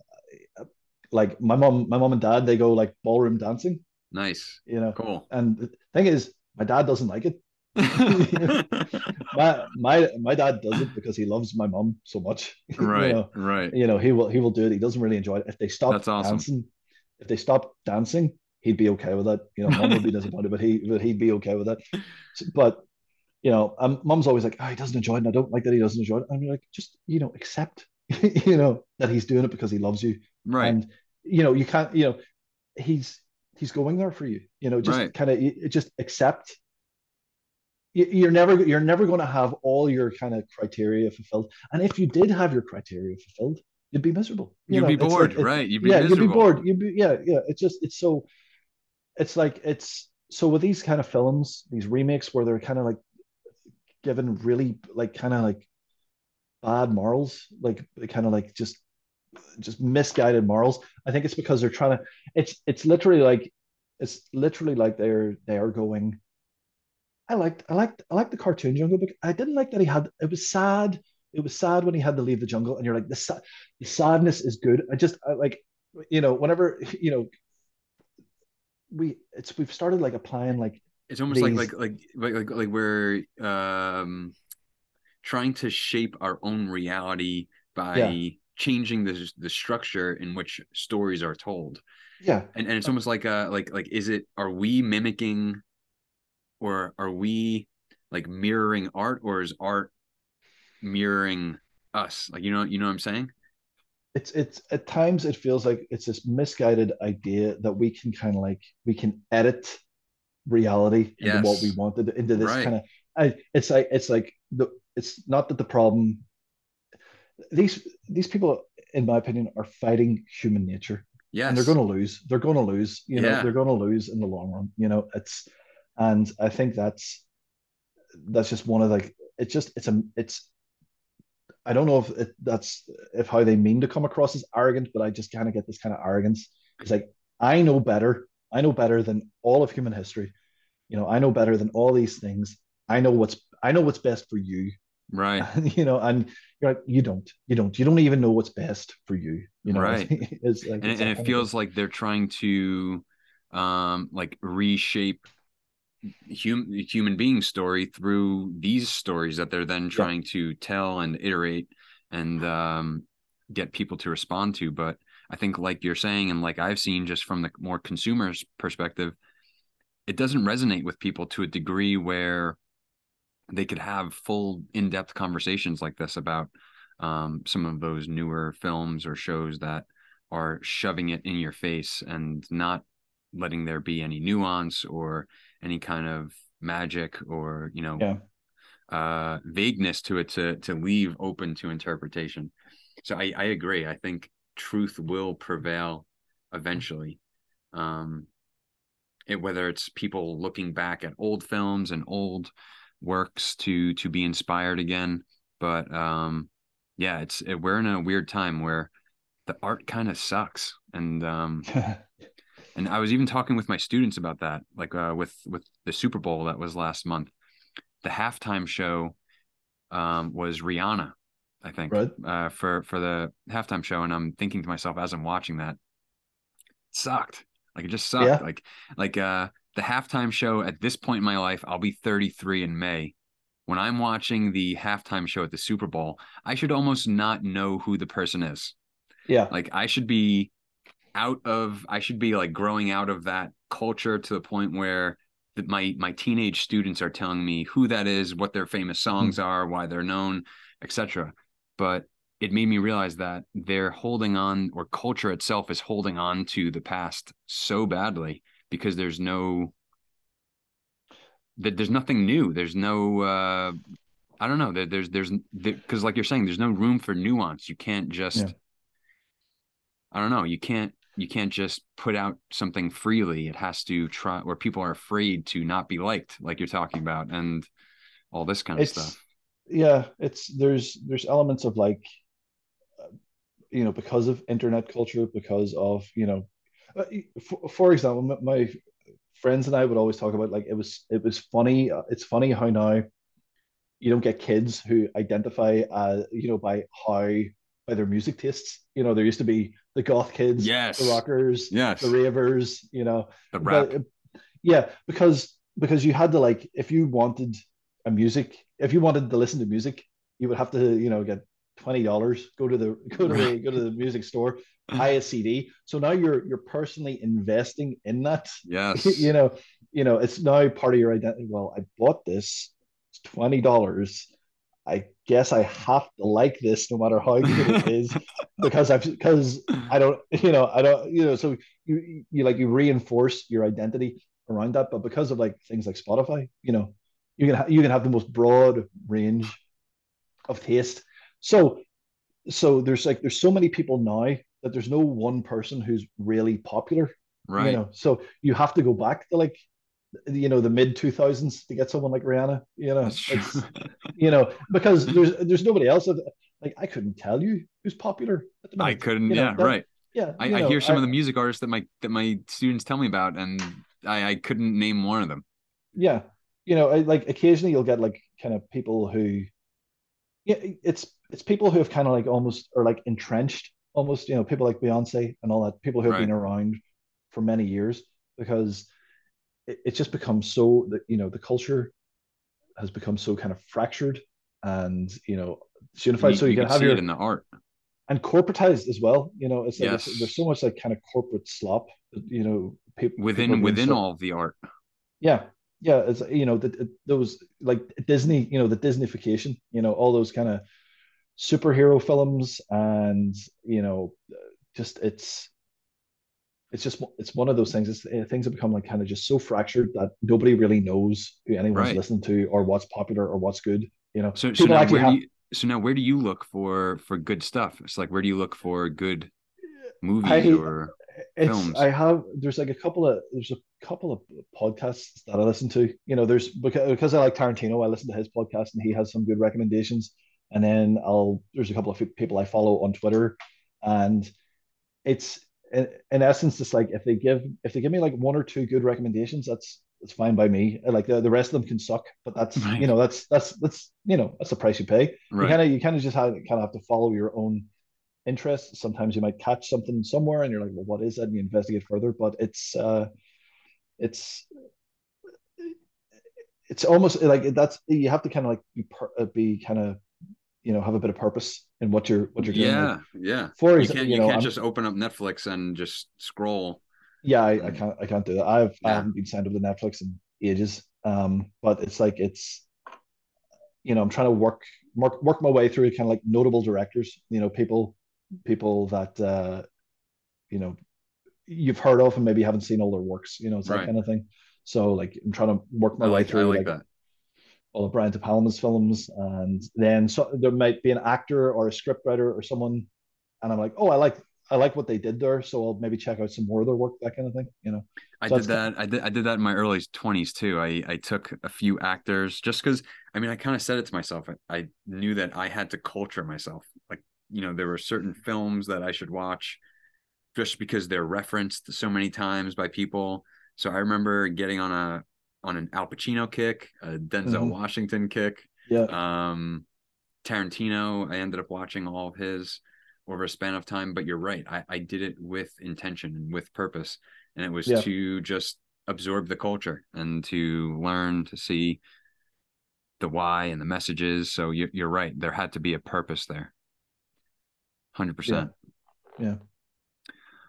like my mom, my mom and dad, they go like ballroom dancing. Nice. You know, cool. And the thing is, my dad doesn't like it. my my my dad does it because he loves my mom so much. Right, you know, right. You know, he will he will do it. He doesn't really enjoy it. If they stop That's awesome. dancing, if they stop dancing, he'd be okay with it. You know, mom would be disappointed, but he but he'd be okay with that. But you know, um, mom's always like, oh, he doesn't enjoy it, and I don't like that he doesn't enjoy it. I'm like, just you know, accept, you know, that he's doing it because he loves you, right? And you know, you can't, you know, he's he's going there for you. You know, just right. kind of just accept. You're never you're never going to have all your kind of criteria fulfilled, and if you did have your criteria fulfilled, you'd be miserable. You would be bored, like, right? You'd be yeah, miserable. you'd be bored. You'd be yeah, yeah. It's just it's so. It's like it's so with these kind of films, these remakes where they're kind of like given really like kind of like bad morals, like kind of like just just misguided morals. I think it's because they're trying to. It's it's literally like it's literally like they're they are going. I liked I liked I liked the cartoon jungle, but I didn't like that he had. It was sad. It was sad when he had to leave the jungle, and you're like the, the sadness is good. I just I, like you know whenever you know we it's we've started like applying like it's almost these... like like like like like we're um trying to shape our own reality by yeah changing the the structure in which stories are told. Yeah, and and it's almost like uh like like is it are we mimicking, or are we like mirroring art, or is art mirroring us? Like you know you know what I'm saying? It's it's at times it feels like it's this misguided idea that we can kind of like we can edit reality into yes. what we wanted into this right. kind of I, it's like it's like the it's not that the problem these these people, in my opinion, are fighting human nature. Yes. and they're going to lose. They're going to lose. You know, Yeah. they're going to lose in the long run. You know, it's, and I think that's that's just one of like it's just it's a it's. I don't know if it, that's if how they mean to come across as arrogant, but I just kind of get this kind of arrogance. It's like I know better. I know better than all of human history. You know, I know better than all these things. I know what's I know what's best for you. Right. you know, and you're like, you don't, you don't, you don't even know what's best for you. You know, Right. it's like, and, it's and it feels like they're trying to um like reshape human human being story through these stories that they're then trying to tell and iterate and um get people to respond to but i think like you're saying and like i've seen just from the more consumers perspective it doesn't resonate with people to a degree where they could have full in-depth conversations like this about um, some of those newer films or shows that are shoving it in your face and not letting there be any nuance or any kind of magic or you know Yeah. uh vagueness to it to to leave open to interpretation. So i i agree. I think truth will prevail eventually. Um it, whether it's people looking back at old films and old works to to be inspired again but um yeah it's it, we're in a weird time where the art kind of sucks and um and I was even talking with my students about that, like uh, with with the Super Bowl that was last month. The halftime show um, was Rihanna, I think, Right. uh, for for the halftime show, and I'm thinking to myself as I'm watching that, it sucked. Like it just sucked. Yeah. Like like uh, the halftime show at this point in my life, I'll be 33 in May. When I'm watching the halftime show at the Super Bowl, I should almost not know who the person is yeah. like i should be out of i should be like growing out of that culture to the point where that my my teenage students are telling me who that is what their famous songs hmm. are why they're known etc but it made me realize that they're holding on or culture itself is holding on to the past so badly because there's no that there's nothing new there's no uh i don't know there, there's there's because like you're saying there's no room for nuance you can't just Yeah. I don't know. You can't you can't just put out something freely. It has to try where people are afraid to not be liked, like you're talking about, and all this kind of It's stuff. yeah. It's there's there's elements of like, uh, you know, because of internet culture, because of you know, for, for example, my, friends and I would always talk about like it was it was funny. uh, It's funny how now you don't get kids who identify uh you know by how by their music tastes. You know, there used to be the goth kids, Yes. the rockers, Yes. the ravers. You know, The rap. but yeah, because because you had to like if you wanted a music, if you wanted to listen to music, you would have to you know get twenty dollars, go to the go to the go to the music store, buy a CD. So now you're you're personally investing in that. yes. you know, you know, it's now part of your identity. Well, I bought this. It's twenty dollars. I guess I have to like this no matter how good it is because I've because I don't you know I don't you know so you you like you reinforce your identity around that but because of like things like Spotify you know you can ha- you can have the most broad range of taste so so there's like there's so many people now that there's no one person who's really popular right. you know so you have to go back to like you know the mid 2000s to get someone like Rihanna you know it's you know because there's there's nobody else that, like I couldn't tell you who's popular at the I couldn't. You know, yeah. that- right. yeah I, I know, hear some of the music artists that my that my students tell me about, and I, I couldn't name one of them. yeah you know I, like occasionally you'll get like kind of people who yeah it's it's people who have kind of like almost are like entrenched almost you know people like Beyonce and all that people who have Right. been around for many years because it, it's just become so that you know the culture has become so kind of fractured and you know it's unified so you, can, have see your it in the art. and corporatized as well you know it's like Yes. it's, there's so much like kind of corporate slop you know people within within all of the art. yeah yeah it's you know that those like disney you know the disneyfication you know all those kind of superhero films and you know just it's it's just it's one of those things it's uh, things have become like kind of just so fractured that nobody really knows who anyone's Right. listening to or what's popular or what's good you know So so now where have do you so now where do you look for for good stuff? It's like where do you look for good movies I- or films. I have there's like a couple of there's a couple of podcasts that I listen to. You know, there's because because I like Tarantino, I listen to his podcast and he has some good recommendations. And then I'll there's a couple of people I follow on Twitter, and it's in, in essence just like if they give if they give me like one or two good recommendations, that's that's fine by me. Like the, the rest of them can suck, but that's Right. you know that's that's that's you know that's the price you pay. You kind of you kind of just have kind of have to follow your own interests. Sometimes you might catch something somewhere, and you're like, well, what is that? And you investigate further. But it's uh, it's it's almost like that's you have to kind of like be per, uh, be kind of you know have a bit of purpose in what you're what you're doing. Yeah, Like, yeah. for You example, can't you, you know, can't I'm- just open up Netflix and just scroll. yeah, I, I can't I can't do that. I've, I haven't been signed up to Netflix in ages. Um, but it's like it's you know I'm trying to work work work my way through kind of like notable directors. You know, people people that uh, you know you've heard of and maybe haven't seen all their works. You know, it's that kind of thing. So like I'm trying to work my I way like I through like that. All of Brian De Palma's films, and then so there might be an actor or a scriptwriter or someone, and I'm like, oh, I like I like what they did there, so I'll maybe check out some more of their work, that kind of thing. You know, I So did that. I did. I did that in my early twenties too. I I took a few actors just because. I mean, I kind of said it to myself. I, I knew that I had to culture myself. Like you know, there were certain films that I should watch, just because they're referenced so many times by people. So I remember getting on a on an Al Pacino kick, a Denzel Mhm. Washington kick, yeah, um tarantino i ended up watching all of his over a span of time but you're right. I, I did it with intention and with purpose. And it was Yeah. to just absorb the culture and to learn to see the why and the messages. So you, you're right. There had to be a purpose there. 100% Yeah.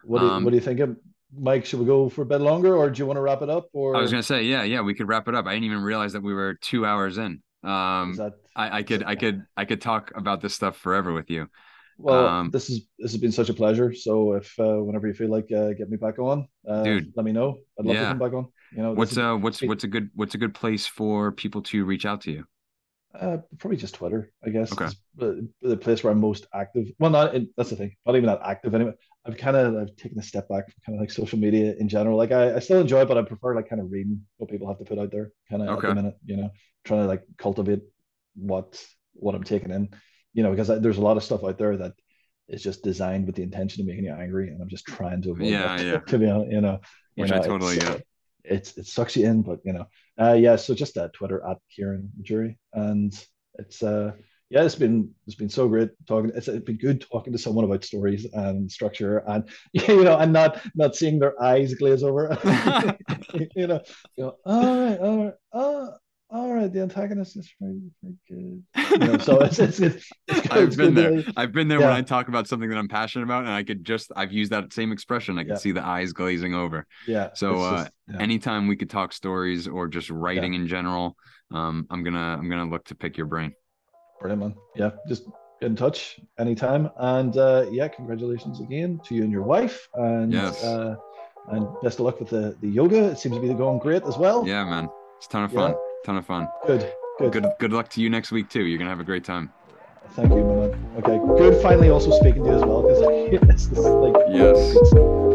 what do you, Um, what do you think, of, Mike? Should we go for a bit longer, or do you want to wrap it up? Or i was gonna say yeah yeah we could wrap it up i didn't even realize that we were two hours in um that I, I could i could i could talk about this stuff forever with you well? um, this is this has been such a pleasure. So if uh, whenever you feel like uh, get me back on, uh, Dude. let me know. I'd love Yeah. to come back on. You know, what's uh what's what's a good what's a good place for people to reach out to you Uh, probably just Twitter, I guess. Okay. the, the place where I'm most active. Well, not that's the thing. Not even that active anyway. I've kind of I've taken a step back from kind of like social media in general. Like I, I still enjoy it, but I prefer like kind of reading what people have to put out there. Kind of at Okay. the minute, you know, trying to like cultivate what what I'm taking in. You know, because I, there's a lot of stuff out there that is just designed with the intention of making you angry, and I'm just trying to avoid Yeah, that. yeah. To be honest, you know, Which I totally get. It's it sucks you in, but you know, uh, yeah. So just uh, Twitter at Kieran Majury, and it's uh yeah, it's been it's been so great talking. It's, it's been good talking to someone about stories and structure, and you know, and not not seeing their eyes glaze over. you know, you know, all right, all right, oh, all right. The antagonist is very, very good. You know, so it's it's, it's, it's. I've it's been there. I've been there when I talk about something that I'm passionate about, and I could just I've used that same expression. I could Yeah. see the eyes glazing over. Yeah. So, uh, just- yeah. Anytime we could talk stories or just writing in general, um, I'm gonna I'm gonna look to pick your brain. Brilliant, man. Yeah, just get in touch anytime. And uh, yeah, congratulations again to you and your wife. And Yes. uh, and best of luck with the, the yoga. It seems to be going great as well. Yeah, man, it's a ton of Yeah. fun. Ton of fun. Good. Good. Good good luck to you next week too. You're gonna have a great time. Thank you, man. Okay. Good. Finally, also speaking to you as well because like Yes. good stuff.